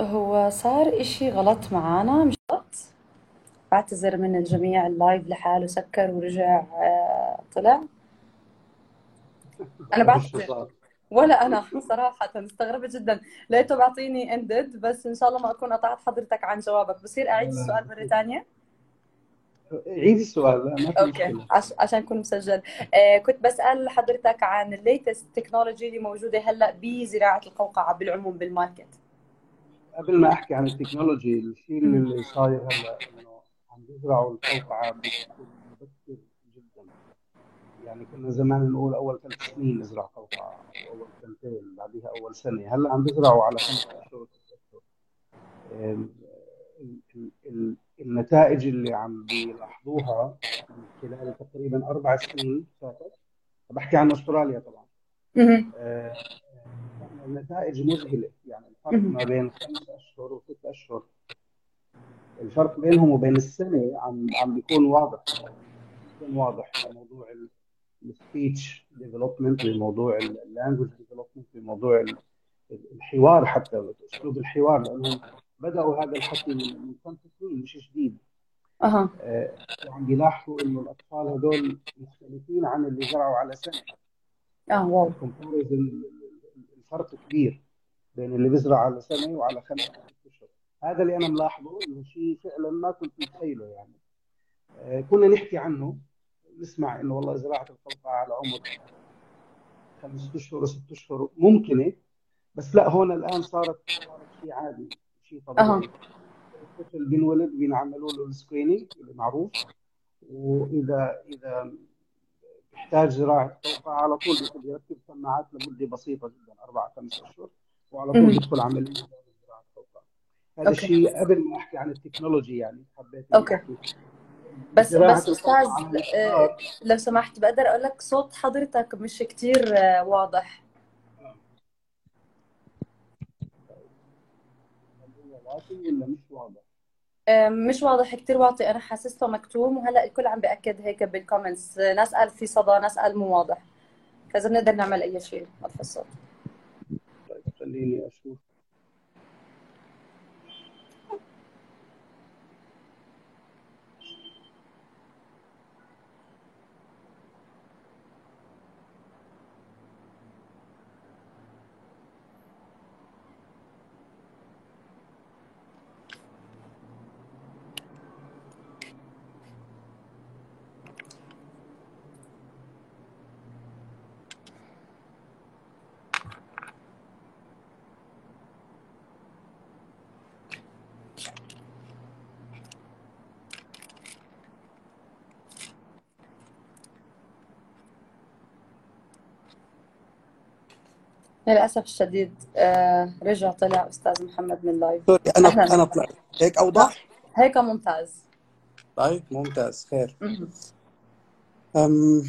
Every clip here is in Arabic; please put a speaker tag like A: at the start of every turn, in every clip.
A: هو صار إشي غلط معانا مش غلط؟ بعتذر من الجميع اللايف لحاله سكر ورجع آه، طلع. أنا بعتذر.
B: صار.
A: ولا أنا صراحة مستغربة جدا. لقيته بعطيني ended بس إن شاء الله ما أكون قطعت حضرتك عن جوابك. بصير أعيد السؤال مرة ثانية؟
B: عيد السؤال ما في
A: okay.
B: مشكله
A: عش... عشان يكون مسجل. آه كنت بسأل حضرتك عن ال latest technology اللي موجودة هلأ بزراعة القوقعة بالعموم بال market
B: قبل ما أحكي عن التكنولوجي الشيء اللي صاير هلا إنه عم يزرعوا القوقعه بشكل مبكر جدا. يعني كنا زمان نقول أول ثلاث سنين نزرع قوقعه أول سنتين بعدها أول سنة. هلا عم بيزرعوا على خمس اشهر النتائج اللي عم بيلاحظوها من خلال تقريبا أربع سنين فاتت بحكي عن أستراليا طبعا. النتائج مذهلة. يعني الفرق. ما بين خمس أشهر وست أشهر. الفرق بينهم وبين السنة عم عم بيكون واضح. بيكون واضح موضوع ال speech development بموضوع ال language development بموضوع ال- الحوار حتى أسلوب الحوار. لأنهم بدأوا هذا الحكي من خمس سنين مش جديد.
A: أها.
B: آه، وعم بيلاحظوا إنه الأطفال هدول مختلفين عن اللي زرعوا على
A: سنة. آه
B: wow. الفرق كبير بين اللي بيزرع على سنة وعلى خمس ست أشهر. هذا اللي أنا ملاحظه إنه شيء فعلا ما كنت متخيله يعني. آه، كنا نحكي عنه نسمع إنه والله زراعه القوقعه على عمر خمس أشهر وست أشهر ممكنة بس لا هون الآن صارت صارت شيء عادي شيء طبيعي. الطفل بينولد بينعملوا له ال screening اللي معروف. واذا إذا يحتاج زراعة قوقعه على طول بيكون يركب سماعات لمدة بسيطة جدا أربع خمس أشهر وعلى طول. بيدخل عملية زراعة قوقعه هذا الشيء قبل ما أحكي عن ال technology يعني حبيت okay.
A: بس بس
B: أستاذ
A: آه، لو سمحت بقدر أقول لك صوت حضرتك مش كتير آه، واضح.
B: واطي ولا مش واضح؟
A: مش واضح كتير واطي أنا حاسسه مكتوم وهلأ الكل عم بأكد هيك بالكومنتس ناس قال في صدى ناس قال مو واضح. كذا بنقدر نعمل أي شيء نطفي الصوت
B: طيب خليني أشوف.
A: للأسف الشديد آه، رجع طلع أستاذ محمد من
C: live sorry
A: أنا
C: أنا طلعت. هيك أوضح؟
A: هيك ممتاز.
C: طيب ممتاز خير. أم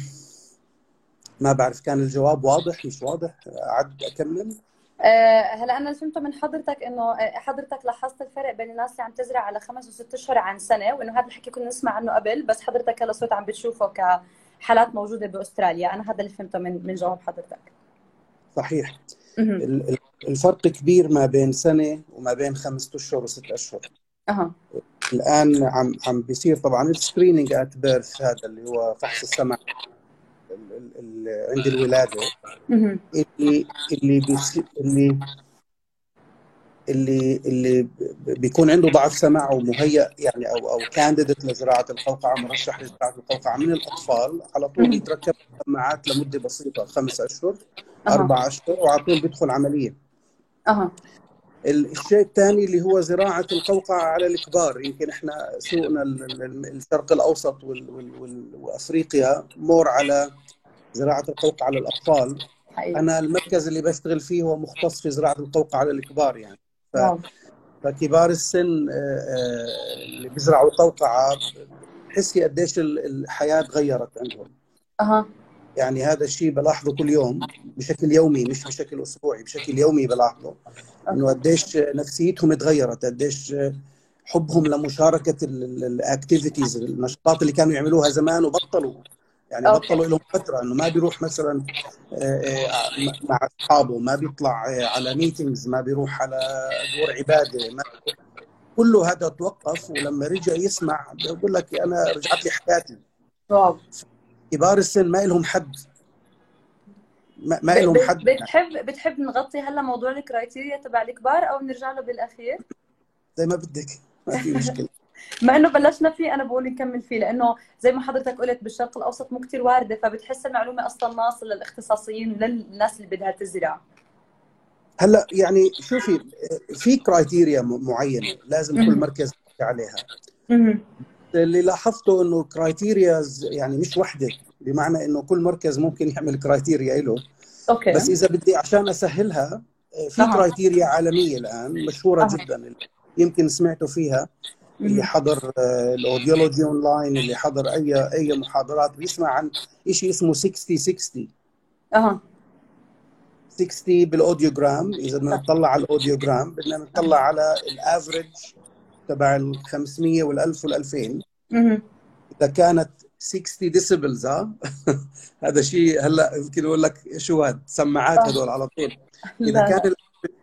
C: ما بعرف كان الجواب واضح مش واضح؟ أعد أكمل.
A: آه، هلا أنا اللي فهمته من حضرتك إنه آه، حضرتك لاحظت الفرق بين الناس اللي عم تزرع على خمس وست اشهر عن سنة وإنه هذا الحكي كنا نسمع عنه قبل بس حضرتك هلا صرت عم بتشوفه كحالات موجودة بأستراليا. أنا هذا اللي فهمته من من جواب حضرتك.
C: صحيح. الفرق كبير ما بين سنة وما بين خمسة أشهر وست أشهر.
A: أها.
C: الآن عم عم بيصير طبعا ال screening at birth هذا اللي هو فحص السمع ال- ال- ال- عند
A: الولادة.
C: اللي اللي بيصير اللي اللي اللي بيكون عنده ضعف سمع ومهيأ يعني أو أو candidate لزراعة القوقعة مرشح لزراعة القوقعة من الأطفال على طول
A: مهم.
C: بيتركب سماعات لمدة بسيطة خمس
A: أشهر.
C: أربع أشهر وعلى طول بيدخل عملية.
A: أها.
C: ال- الشيء الثاني اللي هو زراعة القوقعة على الكبار يمكن إحنا سوقنا ال- ال- الشرق الأوسط وال- وال- وال- وأفريقيا مور على زراعة القوقعة على الأطفال.
A: حقيقي.
C: أنا المركز اللي بشتغل فيه هو مختص في زراعة القوقعة على الكبار يعني. ف
A: واو.
C: فكبار السن آه، آه، اللي بيزرعوا القوقعة بحسي قديش ال- الحياة تغيرت عندهم.
A: أها.
C: يعني هذا الشيء بلاحظه كل يوم بشكل يومي مش بشكل أسبوعي بشكل يومي بلاحظه.
A: okay
C: قديش نفسيتهم تغيرت قديش حبهم لمشاركة ال activities النشاطات اللي كانوا يعملوها زمان وبطلوا. يعني
A: okay.
C: بطلوا لهم فترة. إنه ما بيروح مثلا آه، آه، مع أصحابه ما بيطلع على meetings ما بيروح على دور عبادة ما كله هذا توقف ولما رجع يسمع بقول لك أنا رجعت لي حياتي. كبار السن ما لهم حد. ما, ما لهم حد.
A: بتحب بتحب نغطي هلا موضوع الكرايتيريا تبع الكبار أو نرجع له بالأخير؟
C: زي ما بدك. ما في مشكلة.
A: ما إنه بلشنا فيه أنا بقول نكمل فيه لأنه زي ما حضرتك قلت بالشرق الأوسط مو كثير واردة فبتحس المعلومة أصلا ناصل للإختصاصيين وللناس اللي بدها تزرع.
C: هلا يعني شوفي في criteria معينة لازم كل. مركز عليها. اللي لاحظته إنه criterias يعني مش وحدة بمعنى إنه كل مركز ممكن يعمل criteria له
A: okay
C: بس إذا بدي عشان أسهلها في
A: أها.
C: criteria عالمية الآن مشهورة
A: أها.
C: جدا يمكن سمعتوا فيها اللي. حضر ال audiology online اللي حضر أي أي محاضرات بيسمع عن شيء اسمه 60 60
A: أها
C: 60 بال audiogram إذا بدنا نطلع على ال audiogram بدنا نطلع على ال average تبع ال 500 وال 1000 وال 2000
A: مهم.
C: إذا كانت 60 decibels ها هذا شيء هلا يمكن أقول لك شو هاد سماعات. هدول على طول
A: إذا.
C: كان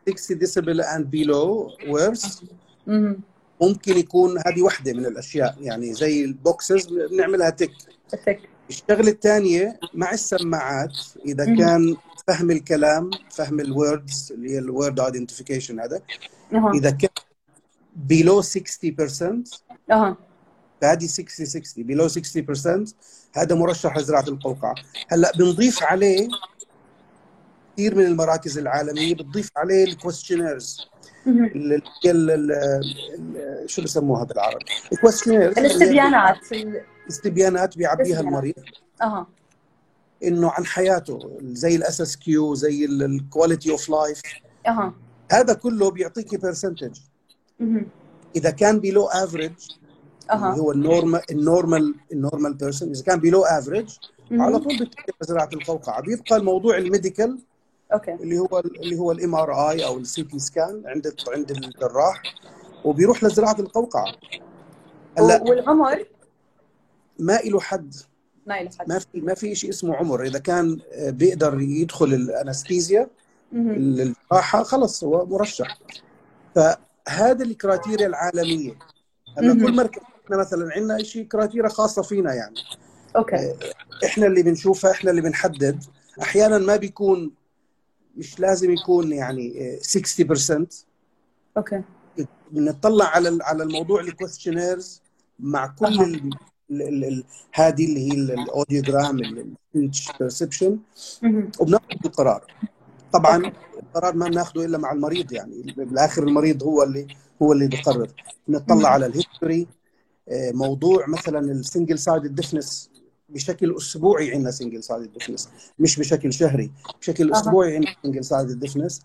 C: ال 60 decibel and below worse
A: مهم.
C: ممكن يكون هذه وحدة من الأشياء يعني زي ال boxes بنعملها
A: tick
C: الشغلة الثانية مع السماعات
A: إذا.
C: كان فهم الكلام فهم ال words اللي هي ال word identification
A: هذا
C: إذا كان below 60%
A: أها.
C: فهذه 60 60 below 60% هذا مرشح لزراعة القوقعة. هلأ بنضيف عليه كثير من المراكز العالمية بتضيف عليه ال questionnaires شو بسموها بالعربي؟ ال questionnaires
A: الاستبيانات. ال-
C: استبيانات بيعبيها. المريض.
A: أها.
C: إنه عن حياته زي ال SSQ زي ال quality of
A: life أها.
C: هذا كله بيعطيكي
A: percentage.
C: اذا كان below average اللي هو ال normal ال normal ال normal person إذا كان below average على
A: مهم.
C: طول بتتجه لزراعه القوقعه بيبقى الموضوع ال
A: medical okay
C: اللي هو اللي هو ال MRI أو ال CT scan عند عند الجراح وبيروح لزراعة القوقعة. هلا
A: والعمر
C: ما له حد.
A: ما له حد.
C: ما في ما في شيء اسمه عمر. إذا كان آه، بيقدر يدخل ال
A: anesthesia.
C: الجراحه خلص هو مرشح. فهذا ال criteria العالمية.
A: مهم.
C: كل مركز إحنا مثلا عندنا شيء criteria خاصة فينا يعني.
A: okay.
C: إحنا اللي بنشوفها إحنا اللي بنحدد. أحيانا ما بيكون مش لازم يكون يعني آه، 60%
A: okay.
C: بنطلع على على الموضوع ال questionnaires مع كل. ال ال ال ال هذه اللي هي ال audiogram ال
A: speech perception.
C: وبناخذ القرار. طبعا. القرار ما بناخذه إلا مع المريض يعني. بالآخر المريض هو اللي هو اللي بيقرر نطلع. على ال history آه، موضوع مثلا ال single sided deafness بشكل أسبوعي عندنا single sided deafness مش بشكل شهري بشكل. أسبوعي عندنا single sided deafness.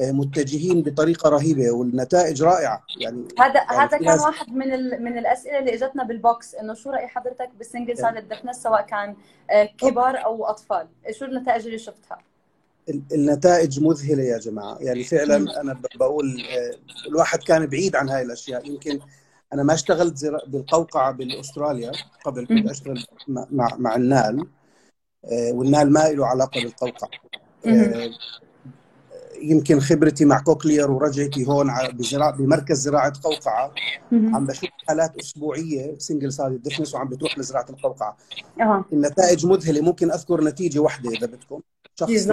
C: متجهين بطريقة رهيبة والنتائج رائعة. يعني
A: هذا
C: يعني
A: هذا كان واحد من ال... من الأسئلة اللي إجتنا بال box إنه شو رأي حضرتك بال single sided deafness سواء كان آه، كبار أو أطفال؟ شو النتائج اللي شفتها؟
C: النتائج مذهلة يا جماعة يعني
A: مم.
C: فعلا أنا بقول آه، الواحد كان بعيد عن هاي الأشياء يمكن أنا ما اشتغلت بالقوقعة باستراليا قبل كنت. اشتغل مع مع, ال NAL آه، وال NAL ما له
A: علاقة
C: بالقوقعة يمكن خبرتي مع Cochlear ورجعتي هون بزراعة بمركز زراعة
A: قوقعة.
C: عم بشوف حالات أسبوعية single sided deafness وعم بتروح لزراعة
A: القوقعة.
C: النتائج مذهلة. ممكن أذكر نتيجة واحدة إذا بدكم. شخص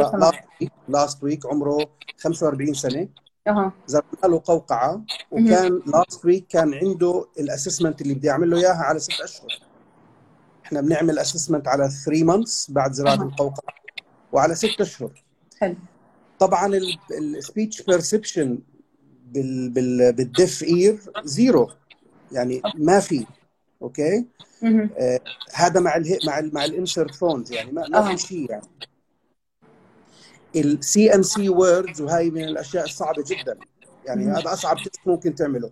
C: last week عمره 45 سنة.
A: أها.
C: زرعنا له
A: قوقعة.
C: وكان last week كان عنده ال assessment اللي بدي أعمل له إياها على ست أشهر. إحنا بنعمل assessment على 3 months بعد
A: زراعة
C: القوقعة وعلى ست أشهر.
A: حلو.
C: طبعا ال speech perception بال بال بال deaf ear zero يعني ما في.
A: okay.
C: آه هذا مع ال مع ال مع ال insert phones يعني ما, ما في شيء يعني. ال CNC words وهي من الأشياء الصعبة جدا. يعني. هذا أصعب test ممكن تعمله.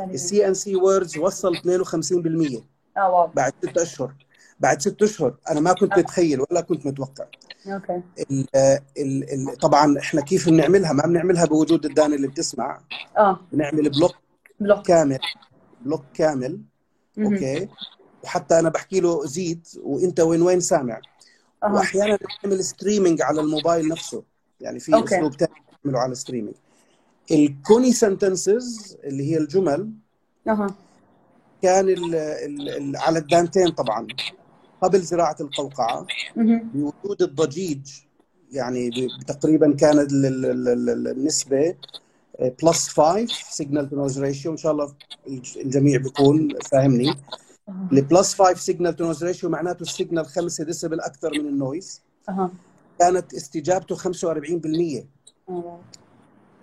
C: ال CNC words وصل 52%
A: آه wow.
C: بعد ست أشهر. بعد ست أشهر أنا ما كنت
A: آه.
C: متخيل ولا كنت متوقع.
A: okay.
C: ال ال ال طبعا إحنا كيف بنعملها؟ ما بنعملها بوجود الدانه اللي بتسمع.
A: آه.
C: بنعمل block
A: block.
C: كامل. block كامل.
A: مهم.
C: okay. وحتى أنا بحكي له زيد وإنت وين وين سامع.
A: أها.
C: واحيانا بنعمل streaming على الموبايل نفسه. يعني في
A: okay.
C: أسلوب ثاني بنعمله على ال streaming ال CUNY sentences اللي هي الجمل
A: أها.
C: كان ال ال ال على الدانتين طبعا. قبل زراعة
A: القوقعة.
C: بوجود الضجيج يعني تقريبا كانت ال- ال- ال- ال- النسبة plus 5 signal to noise ratio إن شاء الله الجميع بيكون فاهمني.
A: ال
C: plus 5 signal to noise ratio معناته ال signal 5 ديسبل أكثر من ال
A: noise
C: كانت استجابته 45%
A: آه.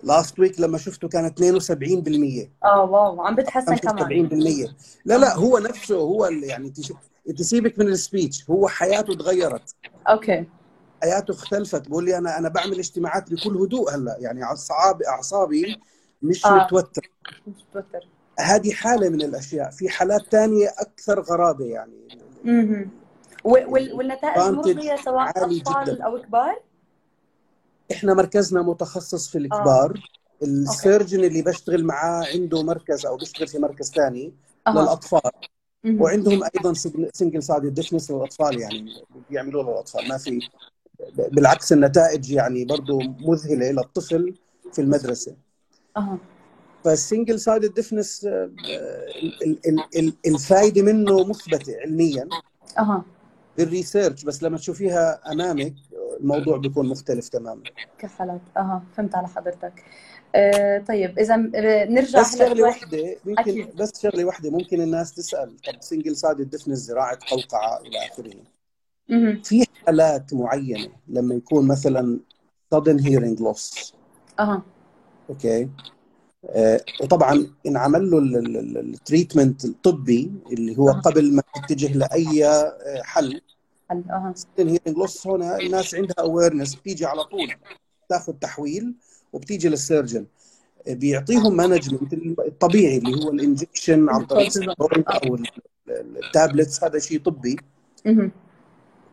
C: last week لما شفته كانت 72%
A: آه wow. عم بتحسن كمان.
C: 75% لا لا هو نفسه هو اللي يعني تش- تسيبك من ال speech هو حياته تغيرت
A: okay.
C: حياته اختلفت. بقول لي أنا أنا بعمل اجتماعات بكل هدوء هلأ. يعني أعصابي أعصابي مش
A: آه.
C: متوتر.
A: مش توتر
C: هذه حالة من الأشياء. في حالات ثانية أكثر غرابة يعني.
A: و- وال- والنتائج مرضية سواء اطفال
C: جداً.
A: أو كبار؟
C: إحنا مركزنا متخصص في الكبار. ال surgeon اللي بشتغل معاه عنده مركز أو بيشتغل في مركز ثاني أها.
A: للأطفال.
C: وعندهم أيضا single sided deafness للأطفال يعني بيعملوه للأطفال. ما في بالعكس النتائج يعني برضه مذهلة للطفل في المدرسة.
A: أها.
C: فال single sided deafness الفائده منه مثبتة علميا.
A: أها.
C: بال research بس لما تشوفيها أمامك الموضوع بيكون مختلف تماما.
A: كحالات أها. فهمت على حضرتك. آه طيب إذا آه، نرجع
C: بس
A: شغلة
C: واحدة ممكن
A: أكيد.
C: بس شغلة واحدة ممكن الناس تسأل طب single sided deafness زراعة قوقعة إلى
A: آخره.
C: في حالات معينة لما يكون مثلا sudden hearing loss.
A: أها.
C: okay؟ آه وطبعا انعمل له ال- ال- ال- ال treatment الطبي اللي هو
A: آه.
C: قبل ما تتجه لأي آه، حل.
A: حل أها.
C: sudden hearing loss هنا الناس عندها awareness بتيجي على طول تاخذ تحويل. وبتيجي لل surgeon بيعطيهم management الطبيعي اللي هو ال injection عن طريق.
A: أو
C: ال- ال- ال tablets هذا شيء طبي.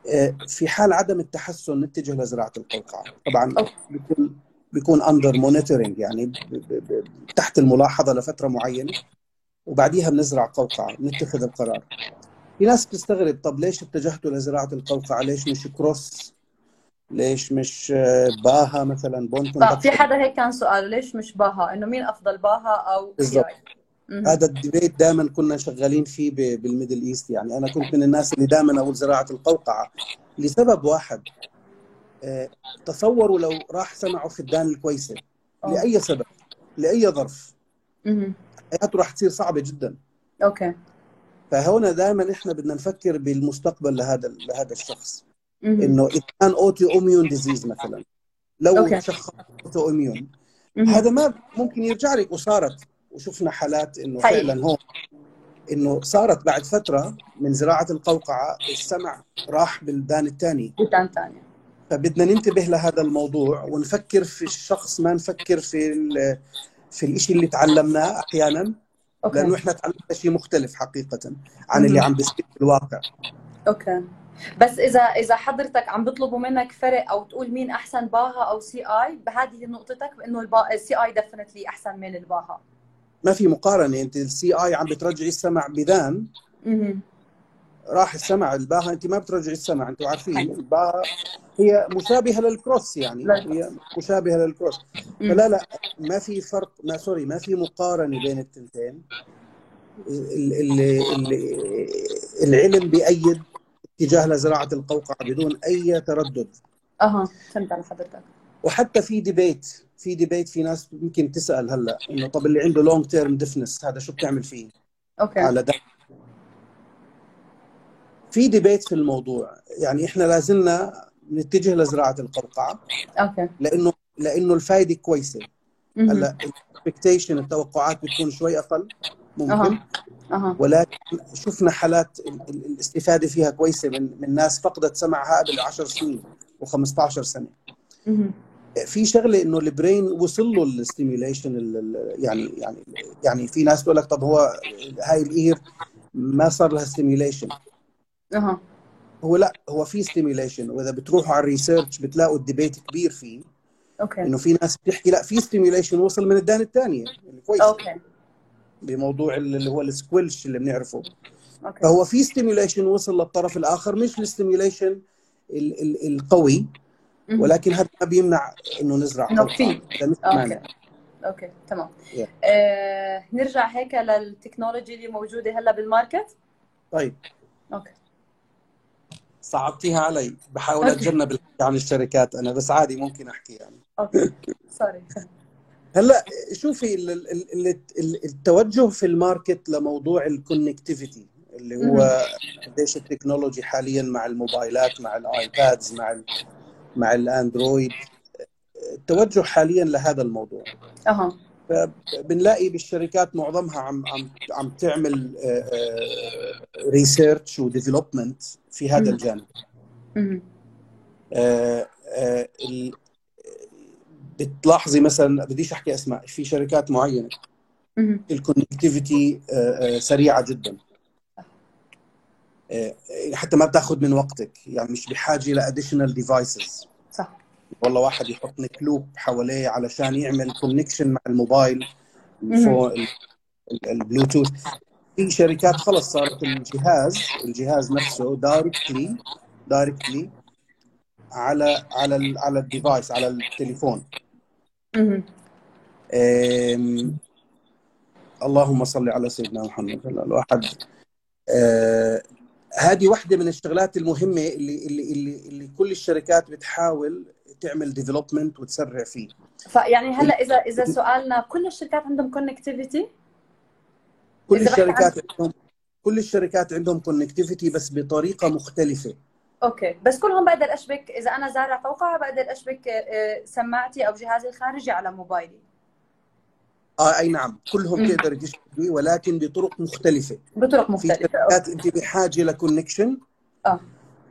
C: آه، في حال عدم التحسن نتجه لزراعه القوقعه طبعا. بيكون بيكون under monitoring يعني تحت الملاحظة لفترة معينة وبعديها بنزرع قوقعه بنتخذ القرار في ناس بتستغرب طب ليش اتجهتوا لزراعة القوقعه ليش مش CROS ليش مش آه، BAHA مثلا؟ bone
A: طب في حدا هيك كان سؤال ليش مش BAHA؟ إنه مين أفضل BAHA أو
C: بالضبط. هذا ال debate دائما كنا شغالين فيه بال Middle East. يعني أنا كنت من الناس اللي دائما أقول زراعة القوقعة. لسبب واحد آه، تصوروا لو راح سمعوا الدان
A: الكويسة.
C: لأي سبب؟ لأي ظرف. حياته راح تصير صعبة جدا.
A: okay.
C: فهنا دائما إحنا بدنا نفكر بالمستقبل لهذا لهذا الشخص. إنه اذا كان autoimmune disease مثلا. لو
A: okay.
C: شخص autoimmune
A: مهم.
C: هذا ما ممكن يرجع لك وصارت. وشفنا حالات
A: إنه.
C: فعلا هون. إنه صارت بعد فترة من زراعة القوقعة السمع راح بالدان الثانية
A: بالدان الثانية
C: فبدنا ننتبه لهذا الموضوع ونفكر في الشخص ما نفكر في ال- في الشيء اللي تعلمناه أحيانا
A: okay.
C: لأنه إحنا تعلمنا شيء مختلف حقيقه عن اللي. عم بيصير في الواقع.
A: okay. بس اذا إذا حضرتك عم بيطلبوا منك فرق أو تقول مين أحسن BAHA أو CI بهذه نقطتك بانه ال CI definitely أحسن من ال BAHA.
C: ما في مقارنة. أنت ال CI عم بترجعي السمع بدان. راح السمع ال BAHA. أنت ما بترجعي السمع. أنتم عارفين ال BAHA هي مشابهة لل CROS يعني.
A: لل CROS.
C: هي مشابهة لل
A: CROS.
C: فلا لا. ما في فرق. ما sorry ما في مقارنة بين التنتين. ال- ال- ال- العلم بيأيد اتجاه لزراعة القوقعة بدون أي تردد.
A: أها فهمت على حضرتك.
C: وحتى في debate في debate في ناس يمكن تسأل هلأ إنه طب اللي عنده long term deafness هذا شو بتعمل فيه؟
A: okay.
C: على ده. في debate في الموضوع يعني إحنا لازلنا نتجه لزراعة القوقعة.
A: okay.
C: لأنه لأنه الفائده كويسة.
A: هلأ
C: ال expectation التوقعات بتكون شوي أقل. ممكن. ولكن شفنا حالات ال- ال- الاستفادة فيها كويسة من من ناس فقدت سمعها قبل 10 سنين و15
A: سنة.
C: في شغلة إنه ال brain وصل له ال stimulation يعني يعني يعني في ناس تقول لك طب هو هاي ال ear ما صار لها stimulation
A: أها.
C: هو لا هو في stimulation وإذا بتروحوا على ال research بتلاقوا ال debate كبير فيه.
A: okay.
C: إنه في ناس بتحكي لا في stimulation وصل من الدان الثانية يعني كويس.
A: okay.
C: بموضوع اللي هو ال squelch اللي بنعرفه.
A: okay.
C: فهو في stimulation وصل للطرف الآخر مش ال stimulation القوي
A: مهم.
C: ولكن هذا ما بيمنع إنه نزرع قوقعة.
A: في.
C: أوكي.
A: أوكي تمام.
C: Yeah.
A: آه نرجع هيك لل technology اللي موجودة هلا بال market؟
C: طيب.
A: okay.
C: صعبتيها علي. بحاول
A: okay.
C: أتجنب الحكي عن الشركات أنا بس عادي ممكن أحكي يعني.
A: okay. sorry
C: هلا شوفي ال- ال- ال- ال- التوجه في ال market لموضوع ال connectivity اللي هو قديش ال technology حاليا مع الموبايلات مع ال iPads مع ال مع ال Android التوجه حاليا لهذا الموضوع.
A: أها.
C: بنلاقي بالشركات معظمها عم عم عم تعمل research و development في هذا. الجانب
A: مهم.
C: آه، آه، ال- بتلاحظي مثلا بديش أحكي أسماء في شركات معينة.
A: ال
C: connectivity سريعة جدا. آه، حتى ما بتاخذ من وقتك. يعني مش بحاجة ل additional devices
A: صح.
C: والله واحد يحط لك loop حواليه علشان يعمل connection مع الموبايل البلوتوث. في شركات خلص صارت الجهاز الجهاز نفسه directly directly على على على ال device على التليفون. اللهم صل على سيدنا محمد. الواحد أه، هذه واحدة من الشغلات المهمة اللي اللي اللي, اللي كل الشركات بتحاول تعمل development وتسرع فيه.
A: فيعني هلا إذا إذا سؤالنا كل الشركات عندهم connectivity
C: كل
A: إذا
C: الشركات عندهم كل الشركات عندهم connectivity بس بطريقة مختلفة.
A: okay. بس كلهم بقدر أشبك إذا أنا زارع قوقعه بقدر أشبك آه، سماعتي أو جهازي الخارجي على موبايلي.
C: آه أي نعم. كلهم. تقدر تشتري ولكن بطرق مختلفة.
A: بطرق
C: في
A: مختلفة
C: شركات أنت بحاجة ل
A: connection آه.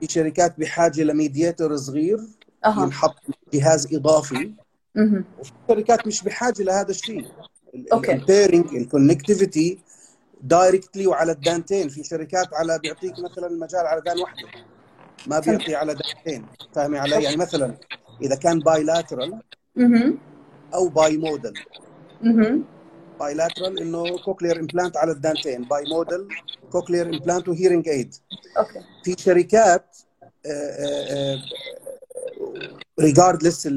C: في شركات بحاجة ل mediator صغير
A: أها.
C: ينحط جهاز إضافي.
A: مهم.
C: وفي شركات مش بحاجة لهذا الشيء.
A: okay.
C: ال pairing ال connectivity directly وعلى الدانتين. في شركات على بيعطيك مثلا المجال على دان واحدة. ما بيعطي على دانتين فاهمي علي؟ يعني مثلا إذا كان bilateral. أو bimodal
A: مهم.
C: bilateral إنه cochlear implant على الدانتين. bimodal cochlear implant و hearing aid
A: okay.
C: في شركات regardless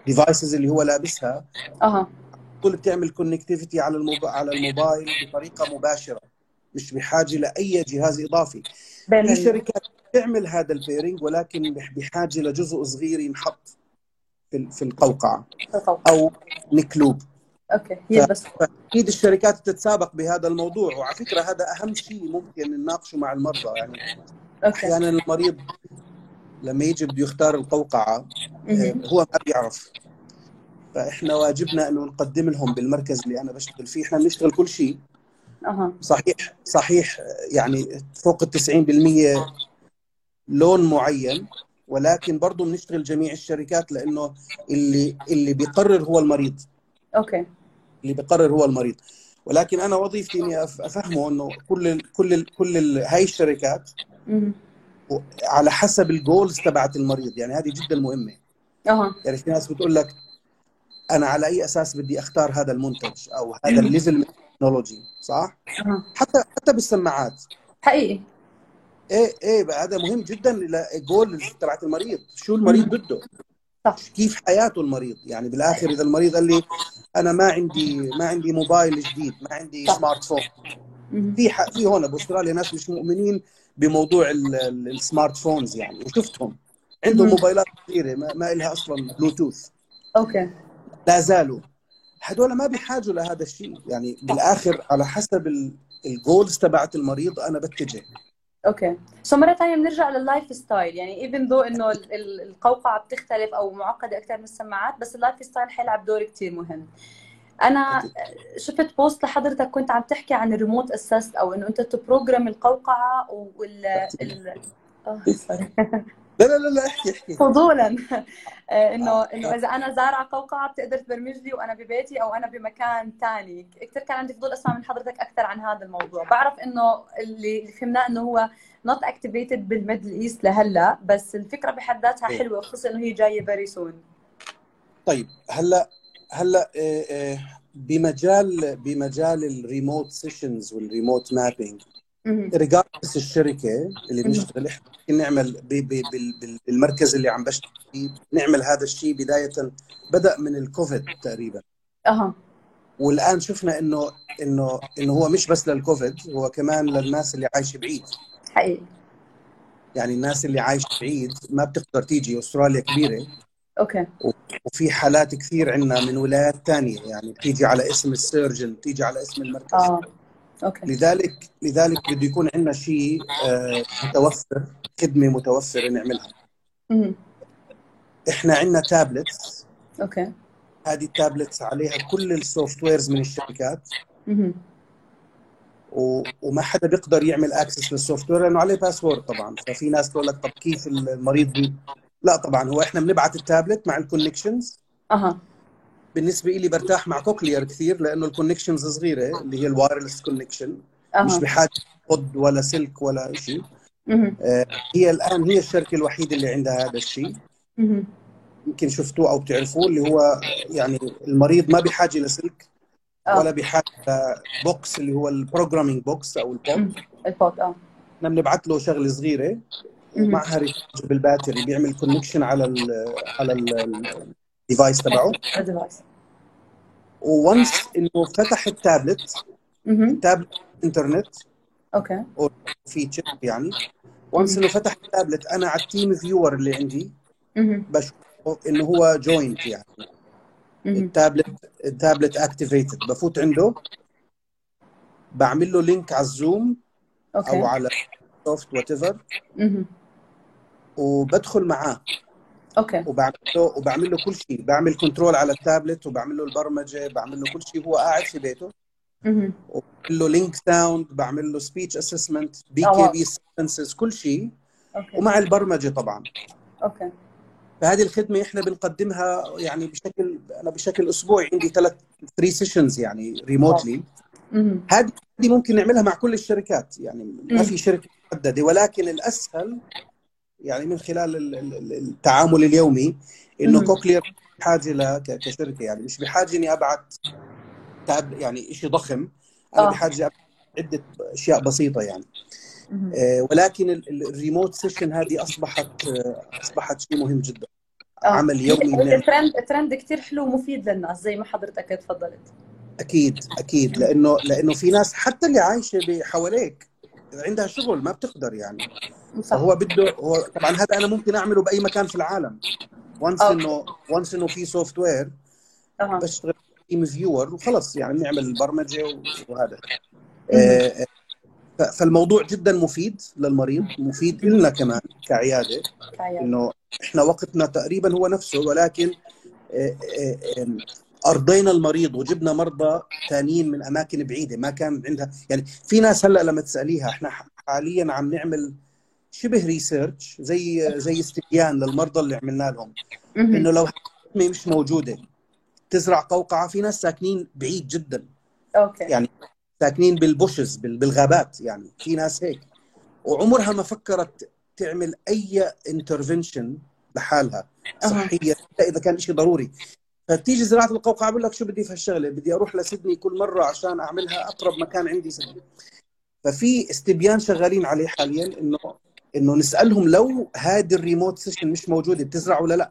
C: ال devices اللي هو لابسها
A: أها.
C: كل بتعمل connectivity على الموب... على الموبايل بطريقة مباشرة. مش بحاجة لأي جهاز
A: إضافي.
C: في شركات تعمل هذا ال pairing ولكن بح- بحاجة لجزء صغير ينحط في في القوقعة
A: القوقعة.
C: أو neckloop
A: okay هي بس.
C: أكيد الشركات تتسابق بهذا الموضوع وعلى فكرة هذا أهم شيء ممكن نناقشه مع المرضى. يعني
A: okay.
C: أحيانا المريض لما يجي بده يختار القوقعة
A: مهم.
C: هو ما بيعرف. فإحنا واجبنا إنه نقدم لهم بالمركز اللي أنا بشتغل فيه. إحنا بنشتغل كل شيء. صحيح صحيح يعني فوق ال 90% لون معين ولكن برضه بنشتغل جميع الشركات لأنه اللي اللي بيقرر هو المريض.
A: okay.
C: اللي بيقرر هو المريض. ولكن أنا وظيفتي إني أفهمه إنه كل ال كل ال كل ال هاي الشركات. على حسب ال goals تبعت المريض يعني هذه جدا مهمة.
A: أها.
C: يعني في ناس بتقول لك أنا على أي أساس بدي أختار هذا المنتج أو هذا ال level من ال technology صح؟
A: أها
C: حتى حتى بالسماعات.
A: حقيقي.
C: إيه إيه بقى هذا مهم جدا للجول تبعت المريض. شو المريض بده؟
A: صح.
C: كيف حياته المريض؟ يعني بالآخر إذا المريض قال لي أنا ما عندي ما عندي موبايل جديد ما عندي
A: صح.
C: smart
A: phone.
C: في في هون باستراليا ناس مش مؤمنين بموضوع ال- ال- ال smart phones يعني. وشفتهم. عندهم. موبايلات صغيره ما, ما لها أصلا bluetooth
A: okay.
C: لا زالوا. هدول ما بيحاجوا لهذا الشيء. يعني بالآخر على حسب ال- ال goals تبعت المريض أنا بتجه.
A: okay. so مرة ثانية بنرجع لل lifestyle يعني even though إنه ال- ال- القوقعة بتختلف أو معقدة أكثر من السماعات بس ال lifestyle حيلعب دور كثير مهم.
C: أنا.
A: شفت post لحضرتك كنت عم تحكي عن ال remote assist أو إنه أنت ت program القوقعة وال ال... آه،.
C: لا لا لا لا احكي احكي
A: فضولا آه، إنه إنه إذا أنا زارعة قوقعة بتقدر تبرمج لي وأنا ببيتي أو أنا بمكان ثاني كثير كان عندي فضول أسمع من حضرتك أكثر عن هذا الموضوع بعرف إنه اللي فهمناه إنه هو not activated بال Middle East لهلأ بس الفكرة بحد ذاتها
C: إيه.
A: حلوة خصوصا إنه هي جاية very soon
C: طيب هلأ هلأ بمجال بمجال ال remote sessions وال
A: remote
C: mapping. regardless الشركة
A: اللي.
C: بنشتغل إحنا ممكن نعمل ب- ب- بال- بال- بالمركز اللي عم بشتغل فيه نعمل هذا الشيء بداية بدأ من الكوفيد تقريبا.
A: أها.
C: والآن شفنا إنه إنه إنه هو مش بس للكوفيد هو كمان للناس اللي عايشة بعيد.
A: حقيقي.
C: يعني الناس اللي عايشة بعيد ما بتقدر تيجي أستراليا كبيرة.
A: okay.
C: وفي حالات كثير عندنا من ولايات ثانية يعني بتيجي على اسم ال surgeon بتيجي على اسم المركز.
A: آه. okay.
C: لذلك لذلك بده يكون عندنا شيء آه، متوفر خدمة متوفرة نعملها.
A: مهم.
C: إحنا عندنا tablets
A: okay.
C: هذه ال tablets عليها كل ال softwares من الشركات. و... وما حدا بيقدر يعمل access لل software لأنه عليه password طبعا. ففي ناس تقول لك طب كيف المريض بي... لا طبعا هو إحنا بنبعت التابلت مع ال
A: connections
C: أها. بالنسبة لي برتاح مع كوكلير كثير لأنه ال connections صغيرة اللي هي ال wireless connection
A: مش
C: بحاجة قد ولا سلك ولا شيء
A: مهم.
C: هي الآن هي الشركة الوحيدة اللي عندها هذا الشيء. يمكن شفتوه أو بتعرفوه اللي هو يعني المريض ما بحاجة لسلك
A: آه
C: ولا بحاجة box اللي هو ال programming box أو ال pod
A: مهم. ال pod
C: آه إحنا بنبعث له شغلة صغيرة
A: مهم.
C: ومعها rechargeable battery بيعمل connection على ال على ال device تبعه.
A: ال
C: device once إنه فتح التابلت
A: مهم.
C: التابلت انترنت
A: okay
C: أو في chip يعني. once إنه فتح التابلت أنا على ال TeamViewer اللي عندي
A: مهم.
C: بشوفه إنه هو joined يعني.
A: ال
C: tablet ال tablet activated بفوت عنده بعمل له link على الزوم
A: أو
C: على software
A: whatever.
C: وبدخل معاه.
A: okay.
C: وبعمل له وبعمل له كل شيء. بعمل control على التابلت وبعمل له البرمجة بعمل له كل شيء. هو قاعد في بيته. وبعمل له Ling sound بعمل له speech
A: assessment
C: BKB sentences كل شيء.
A: okay.
C: ومع البرمجة طبعا.
A: okay.
C: فهذه الخدمة إحنا بنقدمها يعني بشكل أنا بشكل أسبوعي عندي ثلاث three sessions يعني
A: remotely.
C: هذه ممكن نعملها مع كل الشركات. يعني ما. في شركة محددة. ولكن الأسهل يعني من خلال ال- ال- ال- التعامل اليومي
A: إنه.
C: كوكلير بحاجة ل كشركة يعني مش بحاجة إني أبعت يعني شيء ضخم أنا
A: آه.
C: بحاجة عدة أشياء بسيطة يعني. آه، ولكن ال- ال- ال remote session هذه أصبحت آه، أصبحت شيء مهم جدا
A: آه.
C: عمل يومي ال
A: trend ال trend كثير حلو ومفيد للناس زي ما حضرتك تفضلت
C: أكيد أكيد لأنه لأنه في ناس حتى اللي عايشة حواليك عندها شغل ما بتقدر يعني
A: صح
C: فهو بده هو طبعا هذا أنا ممكن أعمله بأي مكان في العالم
A: once.
C: انه once إنه في
A: software
C: بشتغل TeamViewer وخلص يعني بنعمل البرمجة وهذا. آه، فالموضوع جدا مفيد للمريض مفيد لنا كمان
A: كعيادة.
C: إنه إحنا وقتنا تقريبا هو نفسه ولكن آه، آه، أرضينا المريض وجبنا مرضى ثانيين من أماكن بعيدة ما كان عندها يعني في ناس هلأ لما تسأليها إحنا حاليا عم نعمل شبه research زي زي استبيان للمرضى اللي عملنا لهم. إنه لو الخدمه مش موجودة تزرع قوقعة في ناس ساكنين بعيد جدا.
A: okay.
C: يعني ساكنين بال bushes بال- بالغابات يعني في ناس هيك. وعمرها ما فكرت تعمل أي intervention لحالها. صحية إذا كان شيء ضروري. فتيجي زراعة القوقعة بقول لك شو بدي في هالشغله بدي أروح لسيدني كل مرة عشان أعملها أقرب مكان عندي سيدني. ففي استبيان شغالين عليه حاليا إنه إنه نسألهم لو هذه ال remote session مش موجوده بتزرع ولا لا؟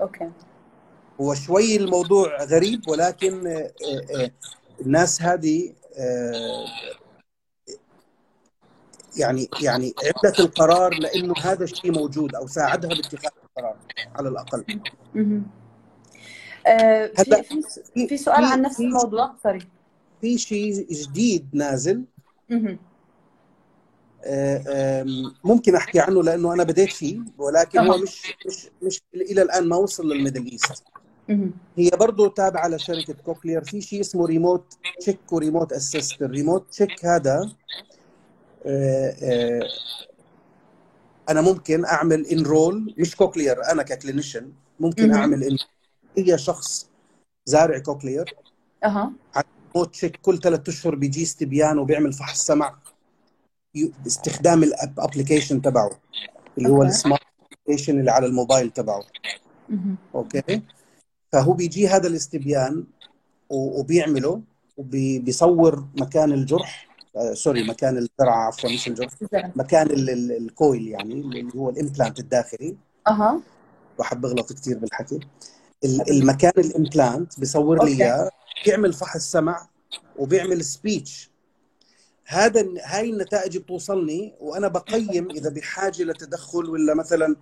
A: okay.
C: هو شوي الموضوع غريب ولكن آه، آه، الناس هذه آه، يعني يعني عدة القرار لإنه هذا الشيء موجود أو ساعدها باتخاذ القرار على
A: الأقل. آه، في في في سؤال عن نفس الموضوع sorry
C: في شيء جديد نازل. آه، ممكن أحكي عنه لأنه أنا بديت فيه ولكن هو. مش مش مش إلى الآن ما وصل لل Middle
A: East.
C: هي برضه تابعة لشركة كوكلير. في شيء اسمه ريموت check و remote assist. ال remote check هذا آه، آه، أنا ممكن أعمل enroll مش كوكلير أنا ك clinician
A: ممكن.
C: أعمل إن اي شخص زارع كوكلير.
A: أها.
C: remote check كل ثلاث أشهر بيجي استبيان وبيعمل فحص سمع. باستخدام ال application تبعه اللي هو.
A: ال
C: smart application اللي على الموبايل تبعه. okay فهو بيجي هذا الاستبيان وبيعمله وبيصور مكان الجرح آه، sorry مكان الزرعة عفوا مش الجرح. مكان ال- ال- ال coil يعني اللي هو ال implant الداخلي
A: أها
C: بحب اغلط كثير بالحكي ال- المكان ال implant بيصور لي. إياه بيعمل فحص سمع وبيعمل speech هذا هاي النتائج بتوصلني وأنا بقيم إذا بحاجة لتدخل ولا مثلا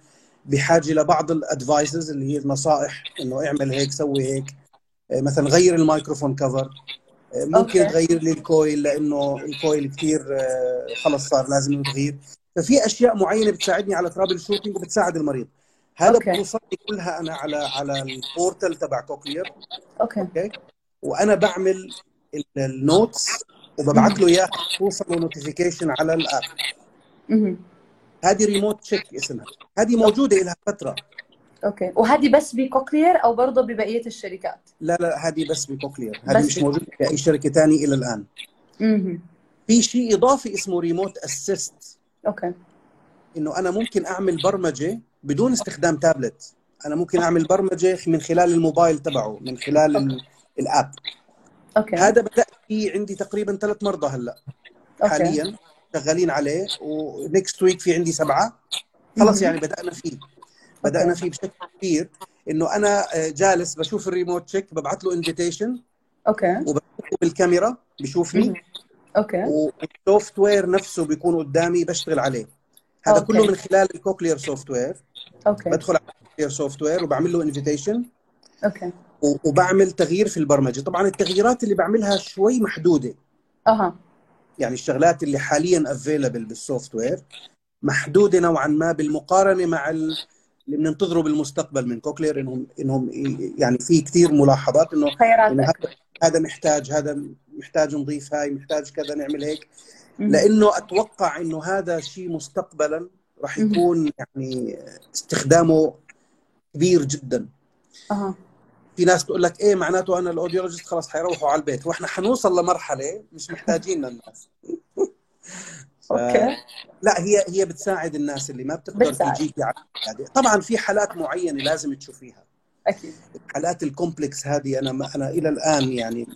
C: بحاجة لبعض ال advices اللي هي النصائح إنه اعمل هيك سوي هيك. آه، مثلا غير ال microphone cover. آه، ممكن
A: okay.
C: تغير لي ال coil لأنه ال coil كثير آه، خلص صار لازم يتغير. ففي أشياء معينة بتساعدني على troubleshooting وبتساعد المريض. هذا. بتوصلني كلها أنا على على ال portal تبع كوكلير
A: okay.
C: okay؟ وأنا بعمل ال- ال notes وببعث له اياها توصل notification على ال
A: app.
C: هذه remote check اسمها. هذه موجودة لها فترة.
A: okay. وهذه بس بكوكلير أو برضه ببقية الشركات؟
C: لا لا هذه بس بكوكلير هذه مش موجودة في أي شركة ثانية إلى
A: الآن.
C: في شيء إضافي اسمه remote assist
A: okay.
C: إنه أنا ممكن أعمل برمجة بدون استخدام تابلت أنا ممكن أعمل برمجة من خلال الموبايل تبعه من خلال ال- ال
A: app okay.
C: هذا بدات فيه عندي تقريبا ثلاث مرضى
A: هلأ.
C: حاليا شغالين عليه و next week في عندي سبعة. خلص. يعني بدأنا فيه. بدأنا فيه بشكل كبير إنه أنا آه، جالس بشوف ال remote check ببعث له invitation
A: okay.
C: وبشوفه بالكاميرا بشوفني.
A: okay.
C: وال software نفسه بيكون قدامي بشتغل عليه. هذا
A: okay.
C: كله من خلال الكوكلير software
A: okay.
C: بدخل على الكوكلير software وبعمل له invitation
A: okay.
C: وبعمل تغيير في البرمجة. طبعا التغييرات اللي بعملها شوي محدودة.
A: أها.
C: يعني الشغلات اللي حاليا available بال software محدودة نوعا ما بالمقارنة مع ال- اللي بننتظره بالمستقبل من كوكلير انهم إنهم يعني في كثير ملاحظات إنه
A: اكبر
C: هذا محتاج هذا محتاج نضيف هاي محتاج كذا نعمل هيك. لأنه أتوقع إنه هذا شيء مستقبلا راح. يكون يعني استخدامه كبير جدا.
A: أها.
C: في ناس تقول لك إيه معناته أنا ال audiologist خلاص حيروحوا على البيت. وإحنا حنوصل لمرحلة مش محتاجين للناس. ف-
A: okay
C: لا هي هي بتساعد الناس اللي ما بتقدر
A: بتساعد.
C: تجيك العيادة. طبعا في حالات معينة لازم تشوفيها.
A: أكيد.
C: الحالات ال complex هذه أنا ما أنا إلى الآن يعني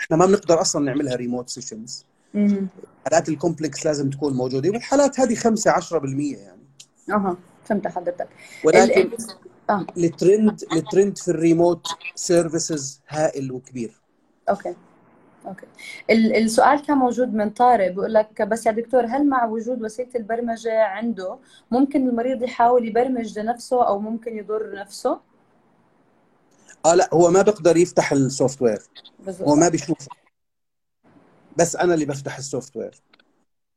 C: إحنا ما بنقدر أصلا نعملها remote
A: sessions.
C: الحالات ال complex لازم تكون موجودة. والحالات هذه 5 10% يعني.
A: أها فهمت حضرتك.
C: ولكن
A: ال- آه
C: ال trend ال trend في ال remote services هائل وكبير.
A: okay. okay. ال- السؤال كان موجود من طارق بيقول لك بس يا دكتور هل مع وجود وسيلة البرمجة عنده ممكن المريض يحاول يبرمج لنفسه أو ممكن يضر نفسه؟
C: آه لا هو ما بيقدر يفتح ال software. هو ما بيشوفه بس أنا اللي بفتح ال software.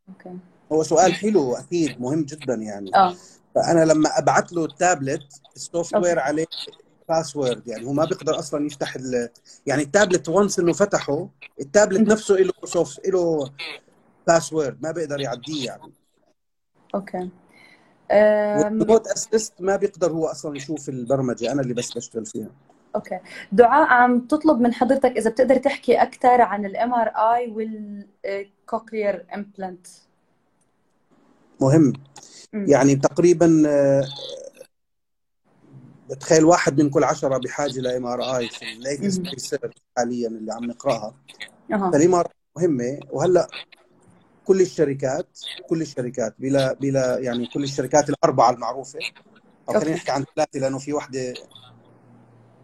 A: okay.
C: هو سؤال حلو أكيد مهم جدا يعني.
A: آه.
C: فأنا لما ابعث له ال tablet ال
A: software.
C: عليه password يعني هو ما بيقدر أصلا يفتح ال... يعني ال tablet once إنه فتحه التابلت. نفسه له soft له password ما بيقدر يعديه يعني
A: okay. وال
C: remote assist ما بيقدر هو أصلا يشوف البرمجة أنا اللي بس بشتغل فيها
A: okay دعاء عم تطلب من حضرتك إذا بتقدر تحكي أكثر عن ال MRI والكوكلير implant
C: مهم. يعني تقريبا آه، بتخيل واحد من كل عشرة بحاجة ل MRI في ال
A: latest.
C: research حاليا اللي عم نقراها.
A: أها.
C: فال MR مهمة. وهلأ كل الشركات كل الشركات بلا بلا يعني كل الشركات الأربعة المعروفة. أو خلينا. نحكي عن ثلاثة لأنه في واحدة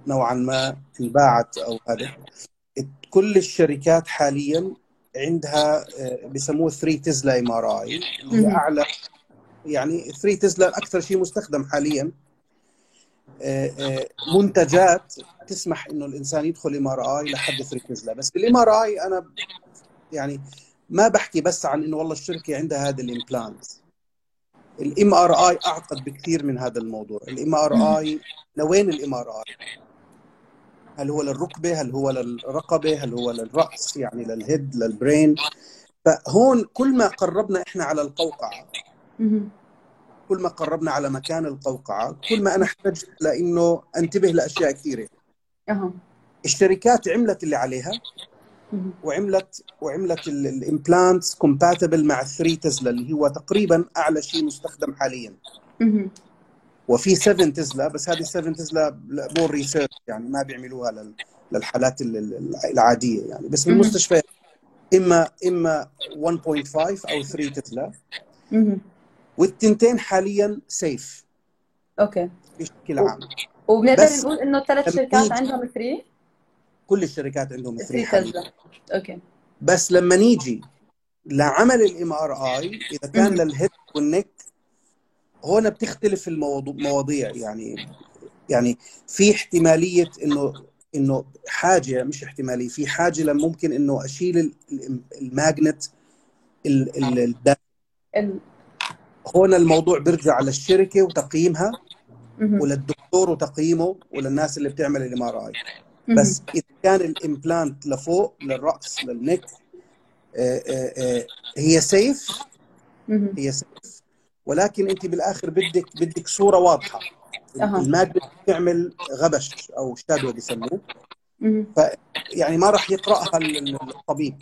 C: نوعا ما انباعت أو هذا. كل الشركات حاليا عندها آه، بسموه 3 تسلا MRI هي. أعلى يعني 3 تسلا أكثر شيء مستخدم حاليا. آه، آه، منتجات تسمح إنه الإنسان يدخل MRI لحد 3 تسلا بس بال MRI أنا يعني ما بحكي بس عن إنه والله الشركة عندها هذا ال implant ال MRI أعقد بكثير من هذا الموضوع. ال MRI لوين ال MRI هل هو للركبة؟ هل هو للرقبة؟ هل هو للرأس؟ يعني لل head لل brain؟ فهون كل ما قربنا إحنا على
A: القوقعة.
C: كل ما قربنا على مكان القوقعة كل ما أنا احتجت لإنه أنتبه لأشياء
A: كثيرة.
C: الشركات عملت اللي عليها. وعملت وعملت ال implants compatible مع 3 تسلا اللي هو تقريبا أعلى شيء مستخدم حاليا. وفي 7 تسلا بس هذه 7 تسلا more research يعني ما بيعملوها لل للحالات ال- ال- العادية يعني. بس
A: مهم.
C: بالمستشفيات إما إما 1.5 أو 3 تسلا. والتنتين حاليا safe
A: okay.
C: بشكل عام.
A: وبنقدر نقول إنه الثلاث شركات عندهم free
C: كل الشركات عندهم 3
A: free
C: حاليا.
A: تسلا okay.
C: بس لما نيجي لعمل ال MRI إذا كان.
A: لل
C: head وال neck هنا بتختلف المواضيع مواضيع يعني يعني في احتمالية انه إنه حاجة مش احتمالية في حاجة ممكن إنه أشيل ال- ال- ال magnet ال- ال- الدا-
A: ال...
C: هنا الموضوع بيرجع للشركة وتقييمها. وللدكتور وتقييمه وللناس اللي بتعمل ال
A: MRI.
C: بس إذا كان ال implant لفوق للرأس لل neck آه، آه، آه، هي
A: safe.
C: هي safe ولكن انت بالاخر بدك بدك صورة
A: واضحة.
C: المادة بتعمل غبش أو shadow بيسموه
A: مهم.
C: يعني ما راح يقرأها ال- ال- الطبيب.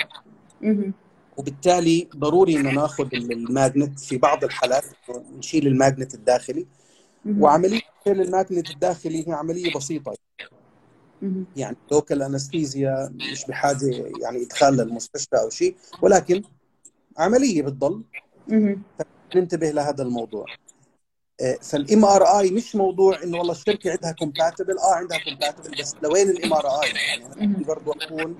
C: وبالتالي ضروري إنه ناخذ ال- ال magnet في بعض الحالات نشيل ال magnet
A: الداخلي.
C: وعملية شيل ال magnet الداخلي هي عملية
A: بسيطة.
C: يعني local anesthesia مش بحاجة يعني إدخال للمستشفى أو شيء ولكن عملية بتضل. ننتبه لهذا الموضوع. فال MRI مش موضوع إنه والله الشركة عندها compatible آه عندها compatible بس لوين ال MRI؟ يعني برضه أكون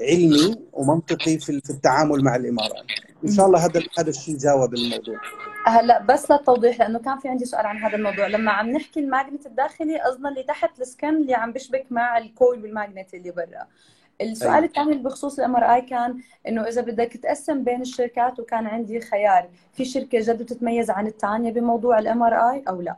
C: علمي ومنطقي في في التعامل مع ال MRI. إن شاء الله هذا هذا الشيء جاوب الموضوع.
A: هلا بس للتوضيح لأنه كان في عندي سؤال عن هذا الموضوع. لما عم نحكي ال magnet الداخلي قصدنا اللي تحت ال skin اللي عم بيشبك مع ال coil وال magnet اللي برا. السؤال
C: أيوة.
A: الثاني بخصوص ال MRI كان إنه إذا بدك تقسم بين الشركات وكان عندي خيار في شركة جد بتتميز عن الثانية بموضوع ال MRI أو لا؟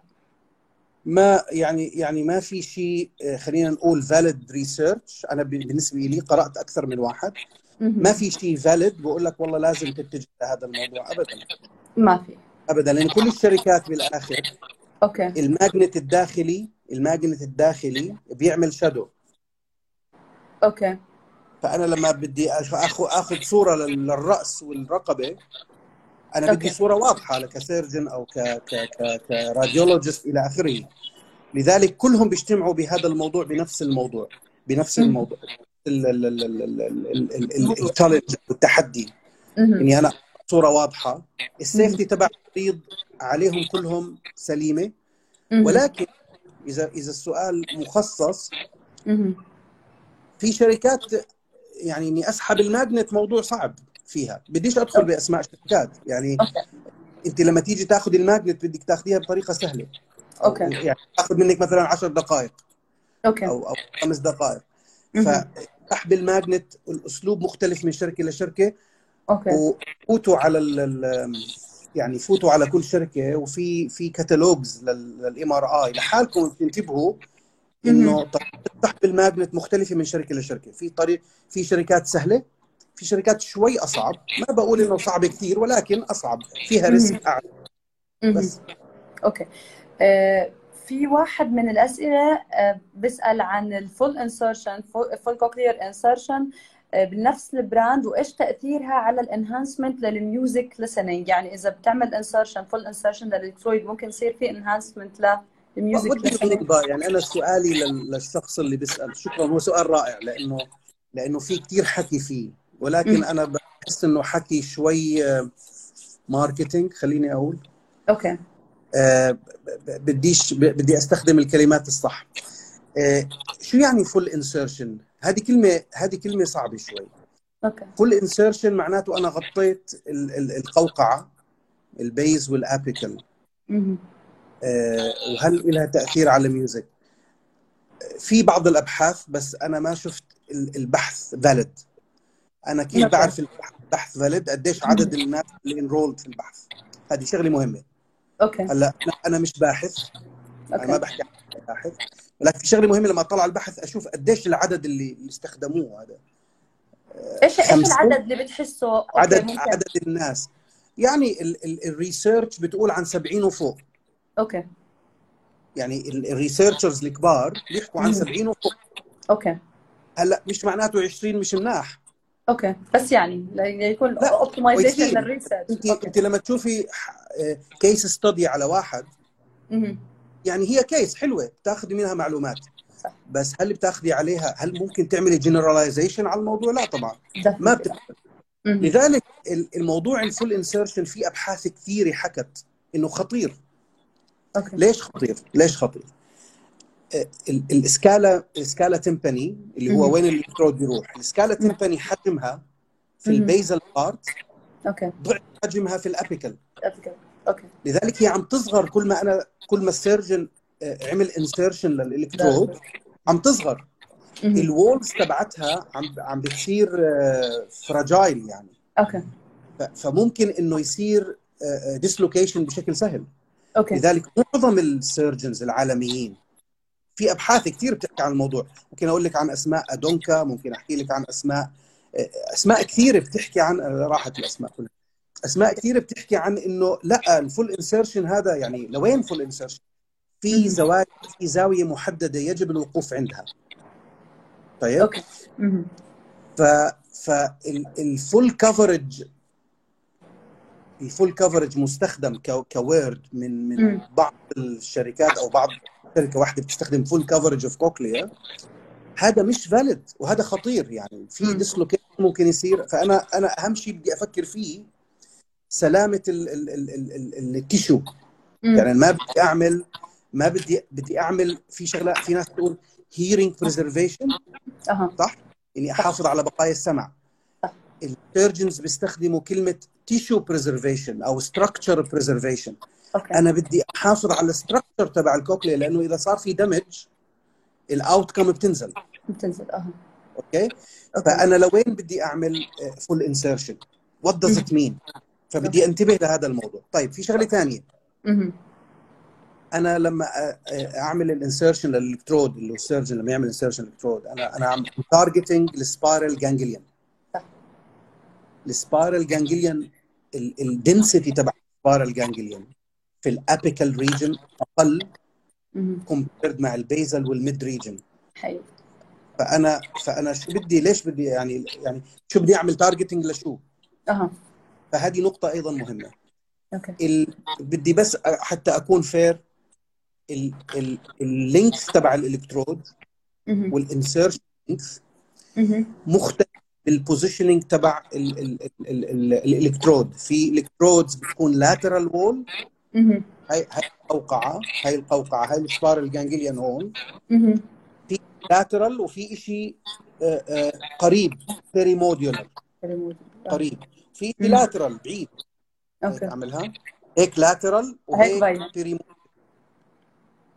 C: ما يعني يعني ما في شيء آه، خلينا نقول valid research أنا بالنسبة لي قرأت أكثر من واحد. ما في شيء valid بقول لك والله لازم تتجه لهذا الموضوع. ابدا.
A: ما في.
C: ابدا. لأن كل الشركات بالآخر
A: okay.
C: ال magnet الداخلي ال magnet الداخلي بيعمل shadow
A: okay.
C: فانا لما بدي اخذ اخذ صوره لل- للراس والرقبه أنا بدي
A: okay.
C: صوره واضحه ك surgeon أو ك ك ك ك radiologist إلى اخره لذلك كلهم بيجتمعوا بهذا الموضوع بنفس الموضوع بنفس. الموضوع ال challenge
A: والتحدي.
C: اني أنا صوره واضحه ال safety تبع المريض عليهم كلهم سليمه. ولكن اذا اذا السؤال مخصص. في شركات يعني إني أسحب ال magnet موضوع صعب فيها. بديش أدخل بأسماء شركات يعني
A: okay.
C: أنت لما تيجي تاخذ ال magnet بدك تاخذيها بطريقة سهلة.
A: okay.
C: يعني تاخذ منك مثلا 10 دقائق.
A: okay.
C: أو أو خمس دقائق. فسحب ال magnet الأسلوب مختلف من شركة لشركه
A: okay.
C: وفوتوا على ال ال- يعني فوتوا على كل شركة. وفي في كتالوجز لل MRI لحالكم تنتبهوا إنه سحب ال magnet مختلفة من شركة لشركة. في طريق في شركات سهلة في شركات شوي أصعب. ما بقول إنه صعب كثير ولكن أصعب. فيها risk
A: أعلى.
C: بس.
A: okay. آه، في واحد من الأسئلة آه، بيسأل عن ال full insertion full cochlear insertion بنفس البراند وإيش تأثيرها على ال enhancement لل music listening يعني إذا بتعمل insertion full insertion لل electrode ممكن يصير في enhancement
C: بدي يعني أنا سؤالي لل- للشخص اللي بيسأل. شكرا هو سؤال رائع لأنه لأنه في كثير حكي فيه. ولكن
A: مم.
C: أنا بحس إنه حكي شوي آه، marketing خليني أقول.
A: okay.
C: آه، بديش بدي أستخدم الكلمات الصح. آه، شو يعني full insertion هذه كلمة هذه كلمة صعبة شوي.
A: okay.
C: full insertion معناته أنا غطيت ال- ال- القوقعة ال base
A: وال apical.
C: آه، وهل لها تأثير على ال music في بعض الأبحاث بس أنا ما شفت ال- البحث valid أنا كيف
A: okay.
C: بعرف البحث valid قديش عدد الناس اللي enrolled في البحث. هذه شغلة مهمة.
A: okay.
C: هلأ أنا مش باحث. أنا ما بحكي عن باحث. ولكن في شغلة مهمة لما أطلع البحث أشوف قديش العدد اللي اللي استخدموه هذا.
A: إيش إيش
C: خمسة.
A: العدد اللي بتحسه؟
C: عدد
A: ممكن
C: عدد الناس. يعني ال- ال- ال research بتقول عن 70 وفوق.
A: okay.
C: يعني ال- ال researchers الكبار بيحكوا عن
A: مم.
C: 70 وفوق
A: okay.
C: هلأ مش معناته 20 مش مناح.
A: okay. بس يعني ليكون optimization.
C: لل
A: research
C: انت أنت لما تشوفي آه، case study على واحد
A: مهم.
C: يعني هي case حلوة بتاخذي منها معلومات.
A: صح.
C: بس هل بتاخذي عليها هل ممكن تعملي generalization على الموضوع؟ لا طبعا. ما. بتقدر. لذلك ال- الموضوع ال full insertion في أبحاث كثيرة حكت إنه خطير.
A: okay.
C: ليش خطير؟ ليش خطير؟ آه، ال- ال scala ال scala tympani اللي هو. وين الالكترود بيروح. ال scala tympani حجمها في.
A: ال
C: basal part
A: okay.
C: ضعف حجمها في ال
A: apical. okay.
C: لذلك هي عم تصغر كل ما أنا كل ما ال surgeon آه، عمل insertion لل electrode عم تصغر.
A: ال
C: walls تبعتها عم عم بتصير fragile يعني. okay. فممكن إنه يصير dislocation بشكل سهل.
A: okay.
C: لذلك معظم ال surgeons العالميين في أبحاث كثير بتحكي عن الموضوع. ممكن أقول لك عن أسماء أدونكا ممكن أحكي لك عن أسماء أسماء كثيره بتحكي عن راحت الأسماء كلها. أسماء كثيره بتحكي عن إنه لا ال full insertion هذا يعني لوين full insertion في. زوايا في زاوية محددة يجب الوقوف عندها. طيب؟
A: okay.
C: ف فال full coverage ال full coverage مستخدم ك- ك word من
A: من.
C: بعض الشركات أو بعض شركة واحدة بتستخدم full coverage of cochlea هذا مش valid وهذا خطير يعني في. dislocation ممكن يصير فأنا أنا أهم شيء بدي أفكر فيه سلامة ال- ال- ال- ال- ال- ال
A: tissue.
C: يعني ما بدي أعمل ما بدي بدي أعمل في شغلة في ناس تقول preservation
A: أها
C: صح؟ إني أحافظ على بقايا السمع.
A: ال
C: surgeons بيستخدموا كلمة tissue preservation أو structure
A: preservation
C: أنا بدي أحافظ على ال structure تبع ال cochlea لأنه إذا صار في damage ال outcome بتنزل.
A: بتنزل
C: أها.
A: okay
C: فأنا لوين بدي أعمل full insertion what does it mean فبدي انتبه لهذا الموضوع. طيب في شغلة
A: ثانية.
C: أنا لما أ- أ- أعمل ال insertion لل electrode اللي هو ال surgeon لما يعمل insertion لل electrode أنا أنا عم targeting ال spiral
A: ganglion.
C: ال spiral ganglion ال density تبع ال spiral ganglion في ال apical region
A: أقل.
C: compared مع ال basal وال
A: mid
C: region فأنا فأنا شو بدي ليش بدي يعني يعني شو بدي أعمل targeting لشو
A: أها
C: فهذه نقطة أيضا مهمة
A: okay
C: ال... بدي بس حتى أكون fair ال length تبع الإلكترود
A: مهم.
C: وال insertion
A: length.
C: مختلف بال positioning تبع ال- ال- ال- ال- ال- الإلكترود. في electrodes بتكون lateral
A: wall.
C: هاي هاي القوقعة. هاي القوقعة. هاي ال spiral ganglion هون
A: مهم.
C: lateral وفي شيء قريب perimodiolar
A: remote. آه.
C: قريب. في. lateral بعيد.
A: okay.
C: اعملها هيك lateral
A: هيك
C: وهيك
A: باينة.
C: peri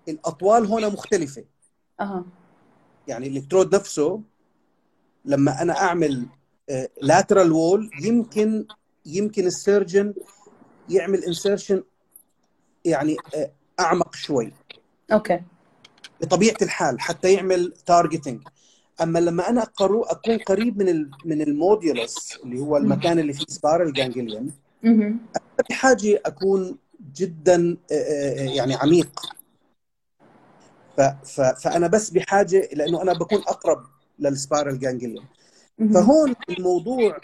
C: الأطوال هون مختلفة.
A: أها.
C: يعني الإلكترود نفسه لما أنا أعمل lateral wall يمكن يمكن ال surgeon يعمل insertion يعني آه، أعمق شوي.
A: okay.
C: بطبيعة الحال حتى يعمل targeting أما لما أنا أكون قريب من من ال modiolus اللي هو المكان اللي فيه spiral
A: ganglion.
C: بحاجه أكون جدا آه، آه، يعني عميق. فأنا بس بحاجة لأنه أنا بكون أقرب لل spiral
A: ganglion.
C: فهون الموضوع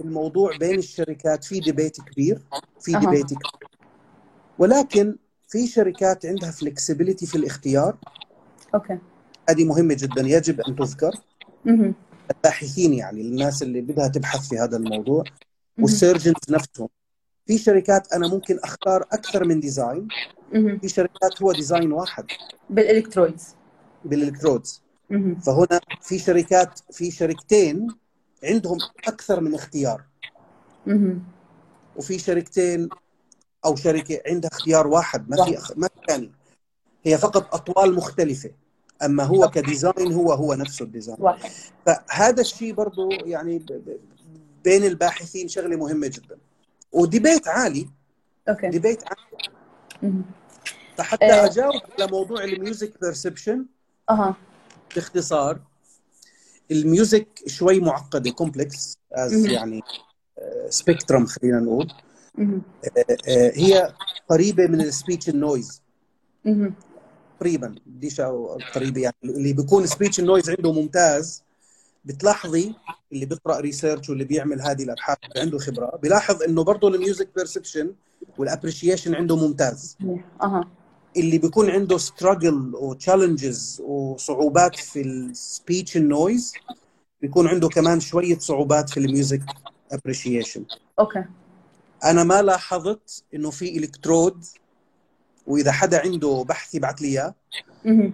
C: الموضوع بين الشركات في debate كبير في. debate كبير ولكن في شركات عندها flexibility في الاختيار
A: okay
C: هذه مهمة جدا يجب أن تذكر. الباحثين يعني الناس اللي بدها تبحث في هذا الموضوع.
A: وال
C: surgeons نفسهم في شركات أنا ممكن أختار أكثر من
A: design.
C: في شركات هو design واحد
A: بال
C: electrodes
A: بال electrodes.
C: فهنا في شركات في شركتين عندهم أكثر من اختيار. وفي شركتين أو شركة عندها اختيار واحد ما في. ما في ثاني هي فقط أطوال مختلفة أما هو ك design هو هو نفسه ال design
A: واحد
C: فهذا الشيء برضه يعني. بين الباحثين شغلة مهمة جدا و debate عالي
A: okay
C: debate عالي. فحتى
A: آه.
C: أجاوب على موضوع ال music
A: perception أها
C: باختصار ال music شوي معقده
A: complex.
C: يعني spectrum خلينا نقول
A: مهم.
C: آه، هي قريبة من ال speech
A: in noise.
C: تقريبا بديش قريبة يعني اللي بيكون speech in noise عنده ممتاز بتلاحظي اللي بيقرأ research واللي بيعمل هذه الأبحاث اللي عنده خبرة بيلاحظ إنه برضه ال music perception وال appreciation عنده ممتاز
A: أها
C: اللي بيكون عنده struggle و challenges وصعوبات في ال speech ال noise بيكون عنده كمان شوية صعوبات في ال music
A: appreciation
C: okay. أنا ما لاحظت إنه في الكترود وإذا حدا عنده بحث يبعث لي
A: إياه.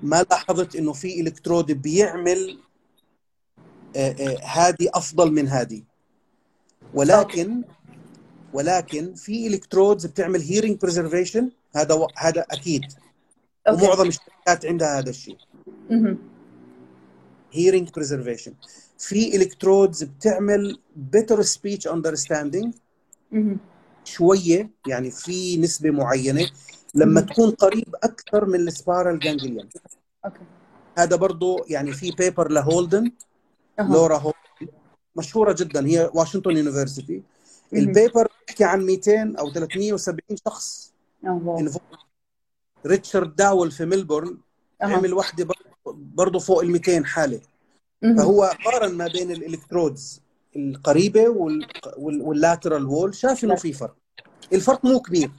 C: ما لاحظت إنه في الكترود بيعمل آه، آه، هذه أفضل من هذه ولكن ولكن في electrodes بتعمل hearing preservation هذا و- هذا أكيد.
A: okay.
C: ومعظم الشركات عندها هذا الشيء.
A: مهم.
C: hearing preservation في electrodes بتعمل better speech understanding.
A: مهم.
C: شوية يعني في نسبة معينة. لما. تكون قريب أكثر من ال spiral
A: ganglion okay.
C: هذا برضه يعني في paper لهولدن لورا هولدن. مشهورة جدا هي واشنطن university.
A: ال
C: paper بيحكي عن 200 أو 370 شخص. ريتشارد داول في ملبورن عمل وحدة برضه فوق ال 200
A: حالة.
C: فهو قارن ما بين ال electrodes القريبة وال... وال... وال lateral wall شاف إنه في فرق الفرق مو كبير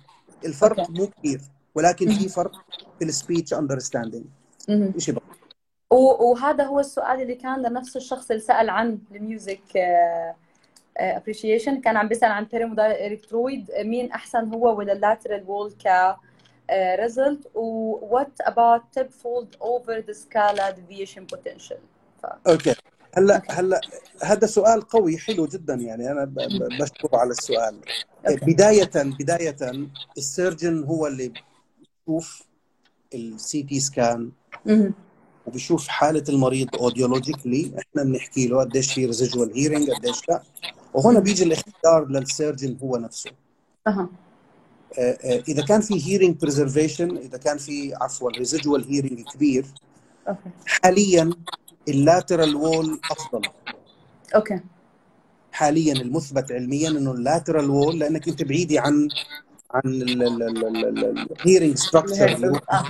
C: الفرق
A: okay.
C: مو كبير ولكن في. فرق في ال speech
A: understanding.
C: شيء
A: وهذا هو السؤال اللي كان لنفس الشخص اللي سأل عن ال music appreciation كان عم بيسأل عن perimodiolar electrode مين أحسن هو ولا ال lateral wall ك result و what about tip fold over the scala deviation potential ف...
C: okay.
A: هلأ.
C: هلأ هذا سؤال قوي حلو جدا يعني. أنا بشكره على السؤال.
A: okay.
C: بدايه بدايه ال surgeon هو اللي بيشوف ال CT
A: scan.
C: وبيشوف حالة المريض audiologically إحنا بنحكي له قديش في residual hearing قديش لا. وهنا بيجي الاختيار لل surgeon هو نفسه آه، آه، اذا كان في hearing preservation اذا كان في عفوا residual hearing كبير
A: okay
C: حاليا ال lateral wall افضل
A: okay
C: حاليا المثبت علميا انه ال lateral wall لانك انت بعيد عن عن ال hearing structure اللي هو
A: آه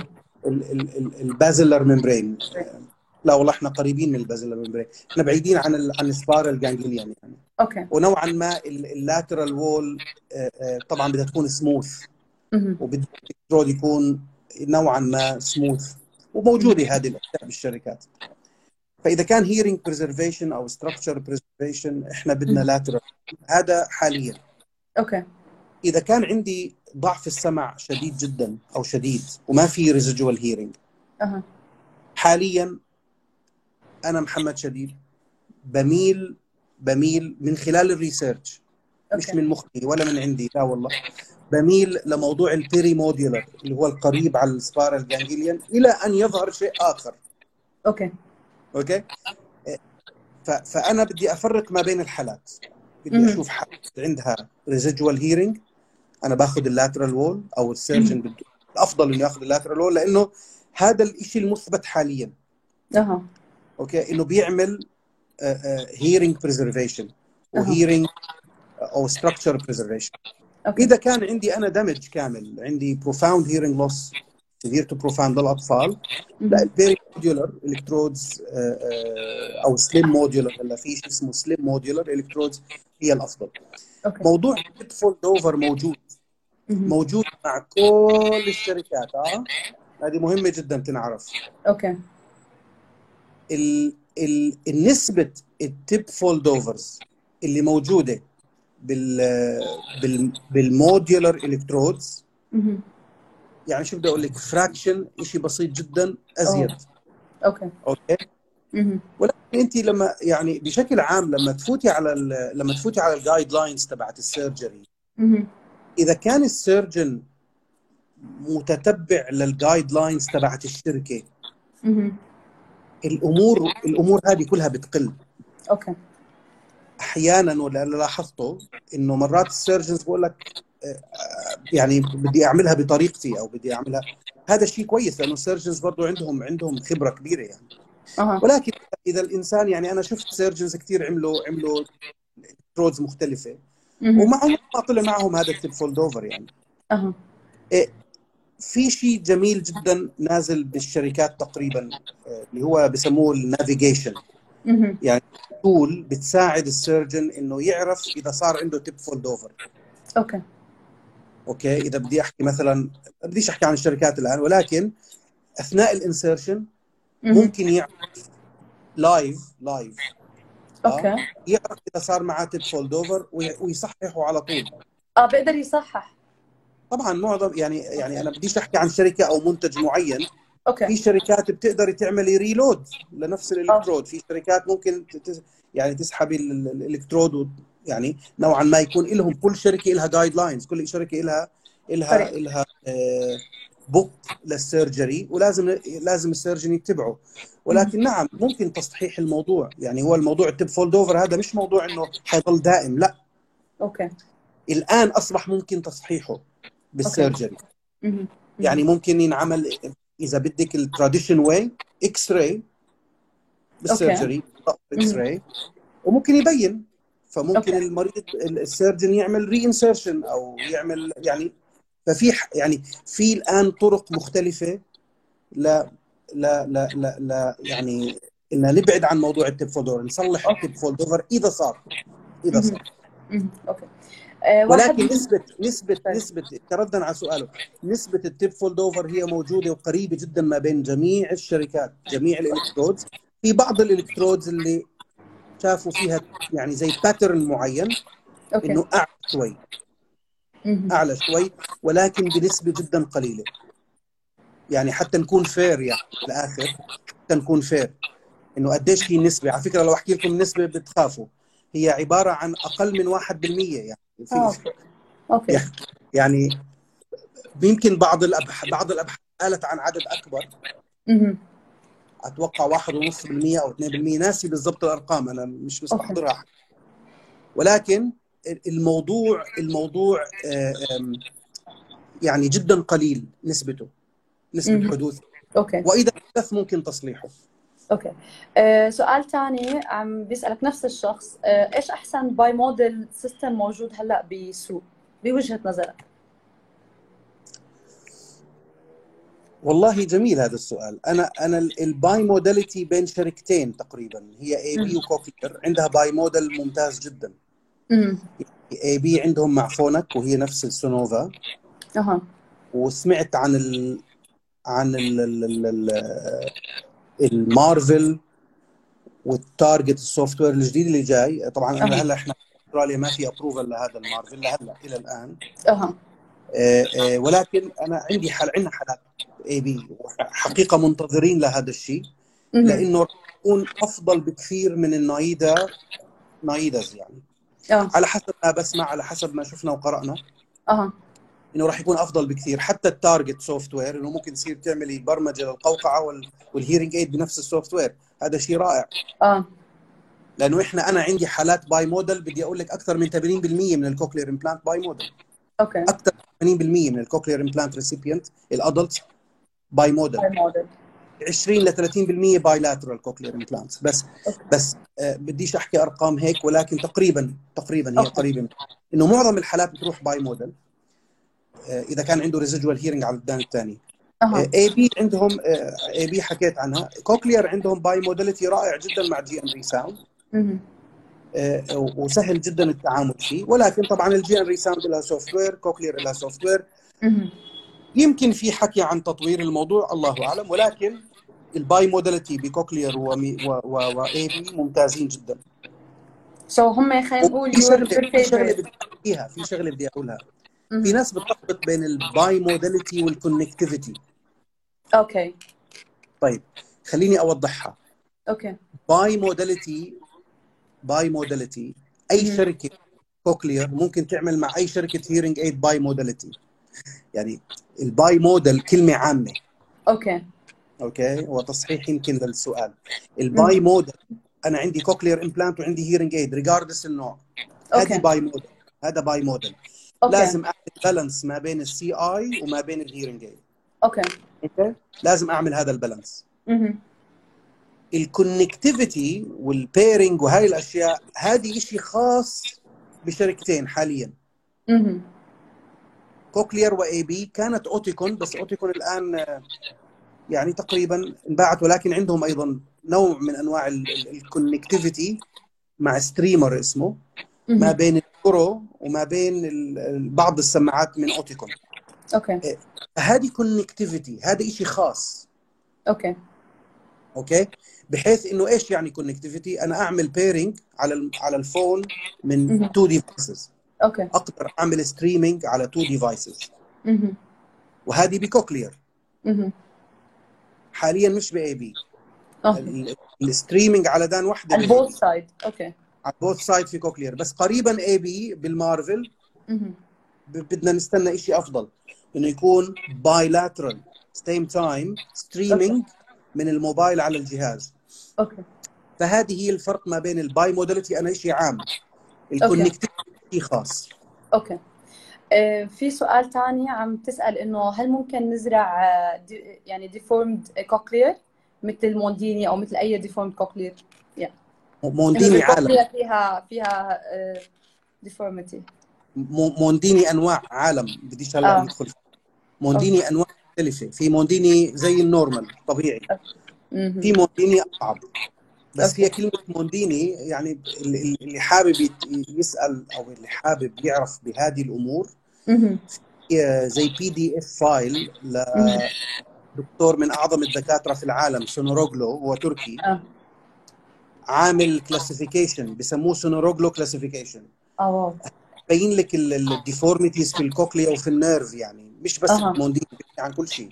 C: ال basilar membrane لا والله إحنا قريبين من ال basilar membrane إحنا بعيدين عن ال عن ال spiral ganglion يعني.
A: okay.
C: ونوعا ما ال lateral wall طبعا بدها تكون
A: smooth
C: ال electrode يكون نوعا ما سموث وموجودة هذه الأشياء بالشركات. فإذا كان hearing preservation أو structure preservation إحنا بدنا. lateral هذا حاليا.
A: okay.
C: إذا كان عندي ضعف السمع شديد جدا أو شديد وما في residual
A: hearing
C: حاليا أنا محمد شديد بميل بميل من خلال ال research
A: مش
C: من مخي ولا من عندي لا والله. بميل لموضوع ال perimodiolar اللي هو القريب على ال spiral ganglion إلى أن يظهر شيء
A: آخر.
C: okay. okay? فأنا بدي أفرق ما بين الحالات. بدي. أشوف حالة عندها residual hearing أنا باخذ ال lateral wall أو ال surgeon الأفضل إنه ياخذ اللاترال وول لأنه هذا الشيء المثبت حاليا.
A: أها.
C: okay? إنه بيعمل hearing preservation.
A: و
C: hearing أو structure preservation
A: okay.
C: إذا كان عندي أنا damage كامل عندي profound hearing loss severe to profound
A: للأطفال.
C: ال perimodiolar electrodes أو slim modiolar هلا في شيء اسمه slim modiolar electrodes هي الأفضل.
A: okay.
C: موضوع fold over موجود. موجود مع كل الشركات آه؟ هذه مهمة جدا تنعرف.
A: أوكي.
C: ال ال النسبة ال tip fold overs اللي موجودة بال بال بال modiolar
A: electrodes.
C: يعني شو بدي أقول لك fraction شيء بسيط جدا
A: أزيد
C: okay
A: okay.
C: ولكن أنت لما يعني بشكل عام لما تفوتي على لما تفوتي على ال guidelines تبعت ال
A: surgery.
C: إذا كان ال surgeon متتبع لل guidelines تبعت
A: الشركة.
C: الأمور الأمور هذه كلها بتقل.
A: okay.
C: أحيانا ولا لاحظته إنه مرات ال surgeons بقول لك آه، يعني بدي أعملها بطريقتي أو بدي أعملها. هذا شيء كويس لأنه ال surgeons برضه عندهم عندهم خبرة كبيرة يعني.
A: أها.
C: ولكن إذا الانسان يعني أنا شفت surgeons كثير عملوا عملوا roads
A: مختلفة.
C: ومعهم ما طلع معهم هذا ال tip fold over يعني.
A: أها.
C: في شيء جميل جدا نازل بالشركات تقريبا آه، اللي هو بسموه ال
A: navigation.
C: يعني tool بتساعد ال surgeon إنه يعرف إذا صار عنده tip fold over
A: okay.
C: okay? إذا بدي أحكي مثلا بديش أحكي عن الشركات الآن ولكن أثناء ال
A: insertion.
C: ممكن يعرف live live
A: okay.
C: يعرف إذا صار معاه tip fold over ويصححه على طول.
A: آه بيقدر يصحح.
C: طبعا معظم يعني يعني أنا بديش أحكي عن شركة أو منتج معين. في
A: Okay
C: شركات بتقدري تعملي reload لنفس الإلكترود. في شركات ممكن يعني تسحبي ال- ال- الإلكترود يعني نوعا ما يكون لهم كل شركة لها guidelines كل شركة لها لها. لها book لل surgery ولازم لازم ال surgeon يتبعه. ولكن نعم ممكن تصحيح الموضوع. يعني هو الموضوع ال tip fold over هذا مش موضوع إنه حيضل دائم. لا.
A: Okay.
C: الآن أصبح ممكن تصحيحه. بال
A: surgery.
C: يعني ممكن ينعمل إذا بدك ال traditional way X-ray بال surgery X-ray وممكن يبين فممكن
A: okay.
C: المريض ال surgeon يعمل re-insertion أو يعمل يعني ففي يعني في الآن طرق مختلفة لا لا لا لا, لا يعني إن نبعد عن موضوع ال tip fold
A: over
C: نصلح okay. ال tip fold over
A: إذا
C: صار
A: إذا. صار. Okay
C: ولكن
A: من-
C: نسبة نسبة
A: طيب.
C: نسبة ردا على سؤاله نسبة ال tip fold over هي موجودة وقريبة جدا ما بين جميع الشركات جميع ال electrodes. في بعض ال electrodes اللي شافوا فيها يعني زي pattern معين
A: okay.
C: إنه أعلى شوي. أعلى شوي ولكن بنسبة جدا قليلة. يعني حتى نكون fair يعني في الآخر حتى نكون fair إنه قديش هي النسبة؟ على فكرة لو أحكي لكم النسبة بتخافوا. هي عبارة عن أقل من 1% يعني. في
A: آه، okay okay.
C: يعني يمكن بعض الابحاث بعض الابحاث قالت عن عدد أكبر.
A: مهم.
C: أتوقع 1.5% أو 2% ناسي بالضبط الأرقام أنا مش. مستحضرها ولكن الموضوع الموضوع آه، يعني جدا قليل نسبته نسبة
A: مهم.
C: حدوث
A: okay.
C: وإذا حدث ممكن تصليحه.
A: Okay. آه، سؤال ثاني عم بيسألك نفس الشخص آه، إيش أحسن bimodal system موجود هلأ بالسوق بوجهة نظرك.
C: والله جميل هذا السؤال. أنا أنا ال- ال bimodality بين شركتين تقريبا هي AB
A: مم.
C: و Cochlear عندها bimodal ممتاز جدا. AB عندهم مع Phonak وهي نفس ال
A: Sonova أها.
C: وسمعت عن ال عن ال ال ال ال Marvel وال Target ال software الجديد اللي جاي. طبعا
A: أها.
C: هلأ إحنا أستراليا ما في approval لهذا المارفل لهلأ إلى الآن.
A: أها.
C: آه، آه، ولكن أنا عندي حال عندنا حالات AB حقيقة منتظرين لهذا الشيء. لأنه راح يكون أفضل بكثير من ال Naida Naidas يعني.
A: آه.
C: على حسب ما بسمع على حسب ما شفنا وقرأنا.
A: أها.
C: إنه راح يكون أفضل بكثير. حتى ال Target software إنه ممكن تصير تعملي برمجه للقوقعه وال- والهيرنج ايد بنفس السوفت وير هذا شيء رائع.
A: آه.
C: لأنه إحنا أنا عندي حالات باي موديل بدي أقول لك أكثر من 80% من الكوكلير امبلانت باي موديل
A: أوكي.
C: أكثر من 80% من الكوكلير امبلانت ريسيبيانت الادلت باي موديل
A: باي موديل
C: 20 ل 30% باي لاترال كوكلير امبلانت بس
A: أوكي.
C: بس آه، بديش أحكي أرقام هيك ولكن تقريبا تقريبا هي
A: أوكي.
C: قريبه إنه معظم الحالات بتروح bimodal إذا كان عنده residual hearing على الودان الثاني. AB عندهم AB حكيت عنها. Cochlear عندهم bimodality رائع جدا مع GN
A: ReSound.
C: وسهل جدا التعامل فيه. ولكن طبعا ال GN ReSound لها software Cochlear لها
A: software.
C: يمكن في حكي عن تطوير الموضوع الله أعلم. ولكن ال bimodality ب Cochlear و AB ممتازين جدا.
A: So هم خلينا نقول
C: في
A: شغلة
C: بدي احكيها في شغلة بدي أقولها. في. ناس بتلخبط بين ال bimodality وال
A: connectivity okay.
C: طيب خليني أوضحها. Okay. Bimodality bimodality
A: أي.
C: شركة Cochlear ممكن تعمل مع أي شركة hearing aid bimodality يعني ال bimodal كلمة عامة.
A: Okay.
C: Okay؟ هو تصحيح يمكن للسؤال. ال
A: bi.
C: modal أنا عندي cochlear implant وعندي hearing aid regardless النوع. هذه bimodal هذا bimodal
A: okay.
C: لازم أعمل balance ما بين ال CI وما بين ال hearing
A: aid
C: okay. Okay؟ لازم أعمل هذا ال
A: balance.
C: ال connectivity وال pairing وهاي الأشياء هذه شيء خاص بشركتين حاليا.
A: مهم.
C: Cochlear و AB كانت Oticon بس Oticon الآن يعني تقريبا انباعت ولكن عندهم أيضا نوع من أنواع ال connectivity مع streamer اسمه. ما. بين Neuro وما بين بعض السماعات من Oticon.
A: Okay.
C: هذه connectivity هذا شيء خاص.
A: Okay.
C: Okay؟ بحيث إنه إيش يعني connectivity أنا أعمل pairing على على ال phone
A: من.
C: two devices
A: okay.
C: أقدر أعمل streaming على two
A: devices
C: وهذه ب
A: Cochlear
C: حاليا مش ب AB
A: ال
C: streaming على دان
A: واحدة both side okay.
C: على both side في Cochlear بس قريبا AB
A: بال
C: Marvel بدنا نستنى شيء أفضل. إنه يكون bilateral same time streaming من الموبايل على الجهاز.
A: Okay.
C: فهذه هي الفرق ما بين ال bimodality أنا شيء عام. ال connectivity شيء خاص.
A: okay. آه، في سؤال تاني عم تسأل إنه هل ممكن نزرع آه، دي يعني deformed cochlear مثل مونديني أو مثل أي ديفورمد كوكلير
C: مونديني عالم.
A: فيها فيها deformity
C: مو- مونديني أنواع عالم بديش هلا
A: آه.
C: ندخل. مونديني أنواع مختلفة. في مونديني زي ال normal طبيعي. في مونديني أصعب. بس
A: okay.
C: هي كلمة مونديني يعني اللي حابب يسأل أو اللي حابب يعرف بهذه الأمور هي زي PDF file لدكتور من أعظم الدكاترة في العالم سيناروغلو هو تركي.
A: آه.
C: عامل classification بسموه سيناروغلو classification
A: آه. wow
C: بين لك ال deformities في ال cochlea وفي ال nerve يعني مش بس. مونديني بيحكي عن كل شيء.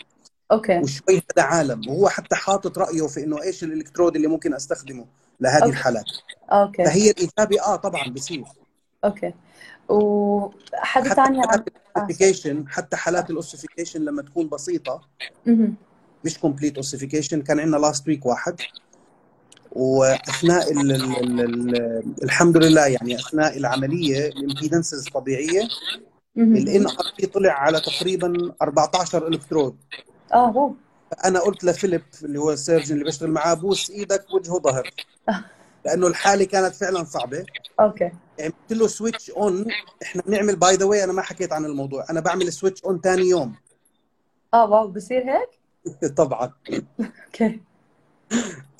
A: okay.
C: وشوي هذا عالم وهو حتى حاطط رأيه في إنه إيش الإلكترود اللي ممكن أستخدمه لهذه
A: okay.
C: الحالات.
A: okay.
C: فهي الاجابه آه طبعا بصير
A: okay. وحد
C: حتى
A: ثاني عم
C: حالات ال ossification حتى حالات ال ossification لما تكون بسيطة
A: مهم.
C: مش complete ossification كان عندنا last week واحد. وأثناء ال ال ال الحمد لله يعني أثناء العملية ال
A: impedances
C: طبيعيه. ال NRT طلع على تقريبا 14 الكترود
A: آه
C: فانا قلت لفيليب اللي هو ال surgeon اللي بشتغل معاه بوس إيدك وجهه ظهر. لأنه الحالة كانت فعلا صعبة.
A: okay.
C: يعني قلت له switch on إحنا بنعمل by the way أنا ما حكيت عن الموضوع. أنا بعمل switch on ثاني يوم.
A: آه wow. بصير هيك؟
C: طبعا. okay.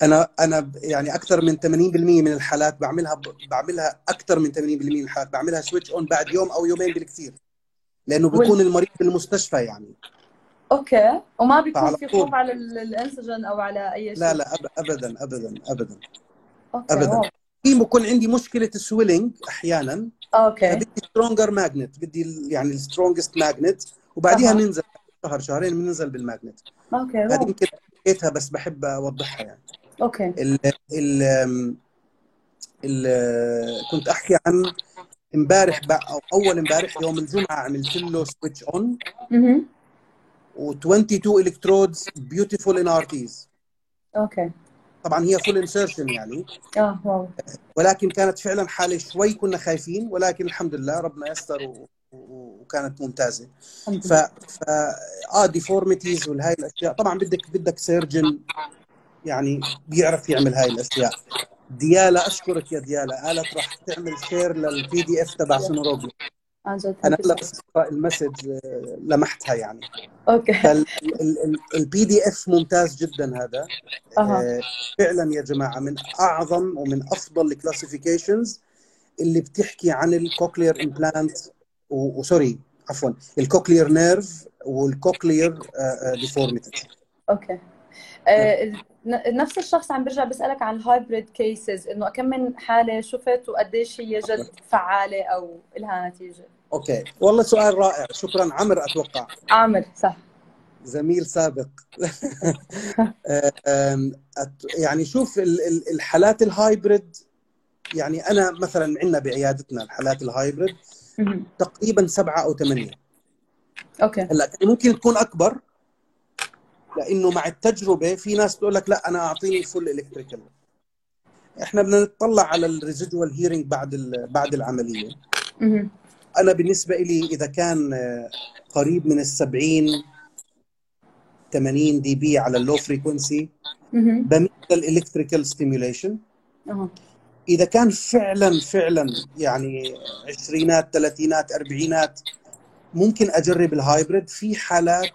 C: أنا أنا يعني أكثر من 80% من الحالات بعملها بعملها أكثر من 80% من الحالات. بعملها switch on بعد يوم أو يومين بالكثير.
A: لأنه
C: بيكون المريض بالمستشفى يعني.
A: okay. وما بيكون في. خوف على ال- الانسجة أو على أي شيء؟
C: لا لا أب- ابدا ابدا ابدا.
A: okay
C: أبداً.
A: wow.
C: في بكون عندي مشكلة ال swelling
A: أحيانا. okay.
C: فبدي stronger magnet بدي يعني ال strongest magnet وبعديها
A: أها.
C: ننزل شهر شهرين بننزل بال
A: magnet okay
C: هذه
A: wow.
C: يمكن حكيتها بس بحب أوضحها يعني.
A: okay.
C: ال ال ال كنت أحكي عن امبارح أو أول امبارح يوم الجمعة عملت له switch on
A: مهم.
C: و22 electrodes beautiful NRTs
A: okay.
C: طبعا هي full insertion يعني.
A: آه wow.
C: ولكن كانت فعلا حالة شوي كنا خايفين ولكن الحمد لله ربنا يستر. وكانت
A: ممتازة.
C: ف ف آه deformities والهاي الأشياء. طبعا بدك بدك surgeon يعني بيعرف يعمل هاي الأشياء. ديالا أشكرك يا ديالا. قالت راح تعمل share لل PDF تبع سيناروغلو
A: عن جد أنا
C: هلا بس ال message آه، لمحتها يعني. okay. فال PDF ممتاز جدا هذا. آه، فعلا يا جماعة من أعظم ومن أفضل ال classifications اللي بتحكي عن ال cochlear implant و sorry عفوا الكوكلير نيرف والكوكلير ديفورميتي
A: أوكي. آه، نفس الشخص عم برجع بسألك عن ال hybrid cases إنه كم من حالة شفت وقديش هي جد فعالة أو لها نتيجة؟
C: okay. والله سؤال رائع. شكرا. عمر أتوقع.
A: عامر صح.
C: زميل سابق. أت- يعني شوف ال- ال- الحالات ال hybrid يعني أنا مثلا عندنا بعيادتنا الحالات ال
A: hybrid.
C: تقريبا سبعة أو ثمانية.
A: okay.
C: هلا كان ممكن تكون أكبر لأنه مع التجربة في ناس تقول لك لا أنا أعطيني full electrical إحنا بدنا نطلع على ال residual hearing بعد بعد
A: العملية.
C: أنا بالنسبة لي إذا كان آه، قريب من ال 70 80 dB على ال low
A: frequency.
C: بميل لل electrical
A: stimulation
C: إذا كان فعلا فعلا يعني عشرينات ثلاثينات أربعينات ممكن أجرب ال hybrid في حالات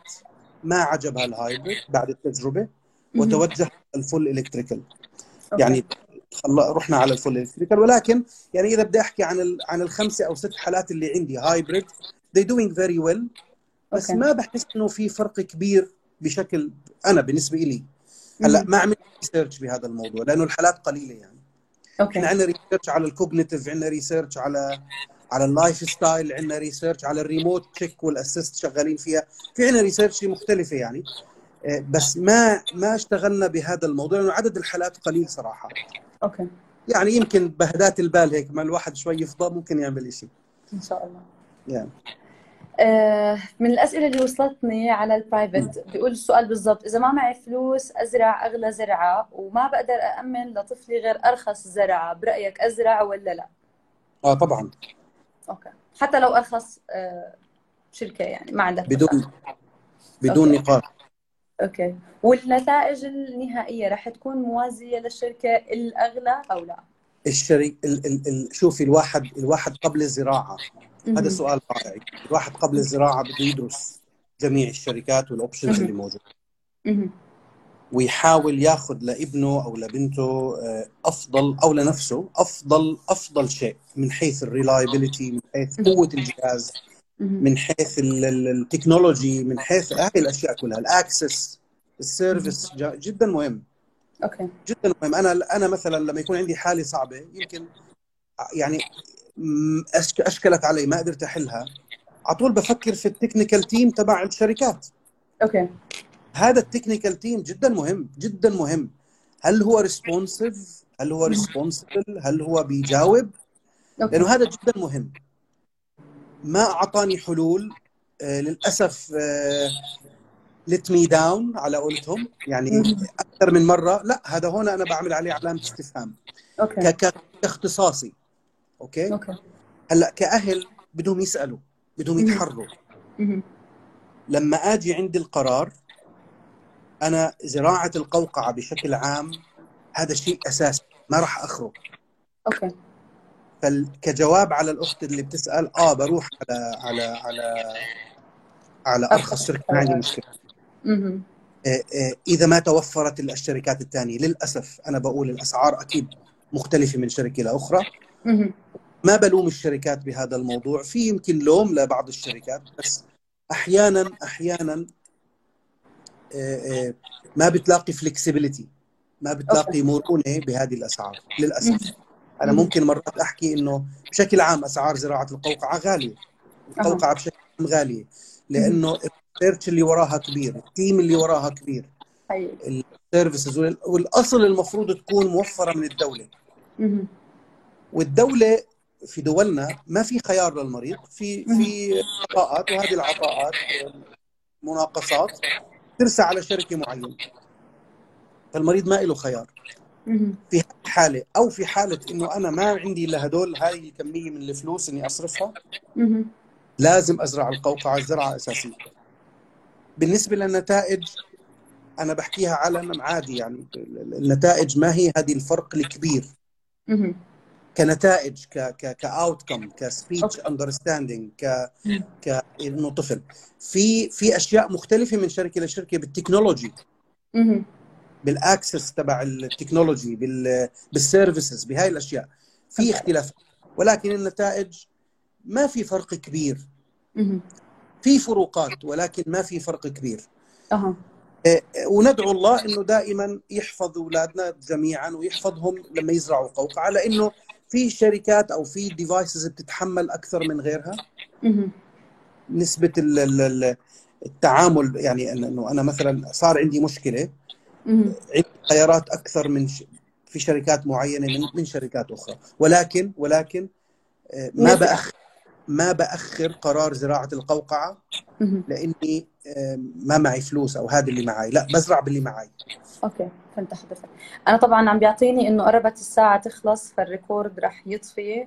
C: ما عجبها ال hybrid بعد
A: التجربة.
C: وتوجه ال full
A: electrical.
C: يعني رحنا على ال full electrical ولكن يعني إذا بدي أحكي عن. عن الخمسة أو ست حالات اللي عندي hybrid they doing very well بس
A: okay.
C: ما بحس إنه في فرق كبير بشكل أنا بالنسبة لي
A: هلأ.
C: ما عملت research بهذا الموضوع لأنه الحالات قليلة يعني
A: okay.
C: إحنا عندنا research على ال cognitive عندنا research على على ال lifestyle عندنا research على ال remote check وال assist شغالين فيها. في عندنا research مختلفه يعني. آه، بس ما ما اشتغلنا بهذا الموضوع لأنه عدد الحالات قليل صراحة.
A: okay.
C: يعني يمكن بهدات البال هيك ما الواحد شوي يفضى ممكن يعمل شيء
A: إن شاء الله.
C: يعني
A: من الأسئلة اللي وصلتني على ال private بيقول السؤال بالضبط إذا ما معي فلوس أزرع أغلى زرعة وما بقدر أأمن لطفلي غير أرخص زرعة برأيك أزرع ولا لا؟
C: آه طبعا
A: okay حتى لو أرخص آه، شركة يعني ما عندك
C: بدون
A: مشاكل.
C: بدون
A: أوكي.
C: نقاش
A: أوكي والنتائج النهائية رح تكون موازية للشركة الأغلى أو لا؟
C: الشري ال ال ال شوفي الواحد الواحد قبل الزراعة هذا. سؤال رائع الواحد قبل الزراعة بده يدرس جميع الشركات وال
A: options.
C: اللي
A: موجودة.
C: ويحاول ياخذ لابنه أو لبنته آه، أفضل أو لنفسه أفضل أفضل شيء من حيث ال reliability من حيث قوة الجهاز. من حيث ال- ال- ال technology من حيث هاي الأشياء كلها ال access ال service جدا مهم
A: okay
C: جدا مهم أنا أنا مثلا لما يكون عندي حالة صعبة يمكن يعني اشكلت علي ما قدرت أحلها. على طول بفكر في ال technical team تبع الشركات.
A: okay.
C: هذا ال technical team جدا مهم جدا مهم. هل هو responsive هل هو responsible هل هو بيجاوب؟
A: okay.
C: لأنه هذا جدا مهم. ما أعطاني حلول آه، للأسف let me down على قولتهم. يعني. أكثر من مرة. لا هذا هون أنا بعمل عليه علامة استفهام. ك- كاختصاصي. okay
A: okay
C: هلأ كأهل بدهم يسألوا بدهم. يتحروا. لما آجي عندي القرار أنا زراعة القوقعة بشكل عام هذا شيء أساسي ما راح اخره
A: okay
C: فكجواب على الأخت اللي بتسأل آه بروح على على على على أرخص شركة ما عندي
A: مشكلة.
C: آه، آه، إذا ما توفرت الشركات الثانية للأسف أنا بقول الأسعار أكيد مختلفة من شركة
A: لأخرى.
C: ما بلوم الشركات بهذا الموضوع. في يمكن لوم لبعض الشركات بس أحيانا أحيانا آه، آه، ما بتلاقي فلكسبيليتي ما بتلاقي مرونة بهذه الأسعار للأسف. أنا
A: مم.
C: ممكن مرات أحكي إنه بشكل عام أسعار زراعة القوقعة غالية القوقعة بشكل عام غالية لأنه ال research اللي وراها كبير ال team اللي وراها كبير
A: حقيقي
C: ال services والأصل المفروض تكون موفرة من
A: الدولة.
C: والدولة في دولنا ما في خيار للمريض في في عطاءات وهذه العطاءات مناقصات ترسى على شركة معينة فالمريض ما له خيار. في الحاله أو في حالة إنه أنا ما عندي إلا هدول هاي الكميه من الفلوس إني أصرفها
A: مهم.
C: لازم أزرع القوقعة زرعه أساسية بالنسبة للنتائج أنا بحكيها علنا عادي يعني النتائج ما هي هذه الفرق الكبير. كنتائج ك ك ك outcome
A: ك
C: speech. understanding
A: ك.
C: ك إنه طفل. في في أشياء مختلفة من شركة لشركه بال
A: technology.
C: بال access تبع ال technology بال بال services بهاي الأشياء. في اختلاف. ولكن النتائج ما في فرق كبير. في فروقات ولكن ما في فرق كبير. إيه، وندعو الله إنه دائما يحفظ أولادنا جميعا ويحفظهم لما يزرعوا قوقعه لأنه في شركات أو في devices بتتحمل أكثر من غيرها. نسبة ال- ال- ال- التعامل يعني إنه أنا مثلا صار عندي
A: مشكلة.
C: عندي خيارات أكثر من ش... في شركات معينة من من شركات أخرى ولكن ولكن آه، ما. باخر ما بأخر قرار
A: زراعة
C: القوقعة. لأني ما معي فلوس أو هذا اللي معي. لا بزرع باللي معي.
A: okay فهمت حضرتك أنا طبعا عم بيعطيني إنه قربت الساعة تخلص فال record رح يطفي.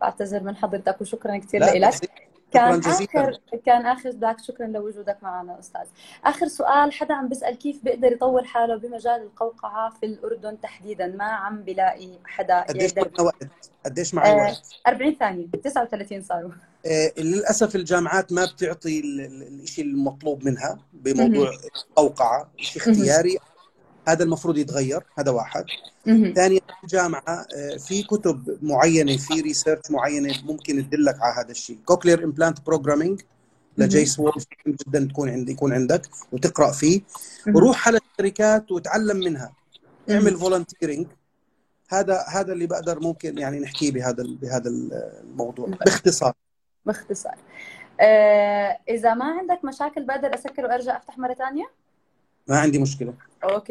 A: بعتذر من حضرتك وشكرا كثير لك كان. اخر كان آخر بدك شكرا لوجودك معنا أستاذ. آخر سؤال حدا عم بيسأل كيف بيقدر يطور حاله بمجال القوقعة في الأردن تحديدا؟ ما عم بلاقي حدا
C: قديش معنا وقت؟ قديش معي
A: آه،
C: وقت
A: 40 ثانية 39 صاروا.
C: آه، للأسف الجامعات ما بتعطي ال- ال- الشيء المطلوب منها بموضوع القوقعة شيء. اختياري. هذا المفروض يتغير هذا واحد. ثانيا الجامعة آه، في كتب معينة في research معينة ممكن تدلك على هذا الشيء. cochlear implant programming ل Jace Wolfe جدا تكون عندي يكون عندك وتقرأ فيه. وروح على الشركات وتعلم منها. اعمل volunteering هذا هذا اللي بقدر ممكن يعني نحكيه بهذا بهذا الموضوع. باختصار.
A: باختصار. آه، إذا ما عندك مشاكل بقدر أسكر وأرجع أفتح مرة ثانية؟
C: ما عندي مشكلة.
A: okay.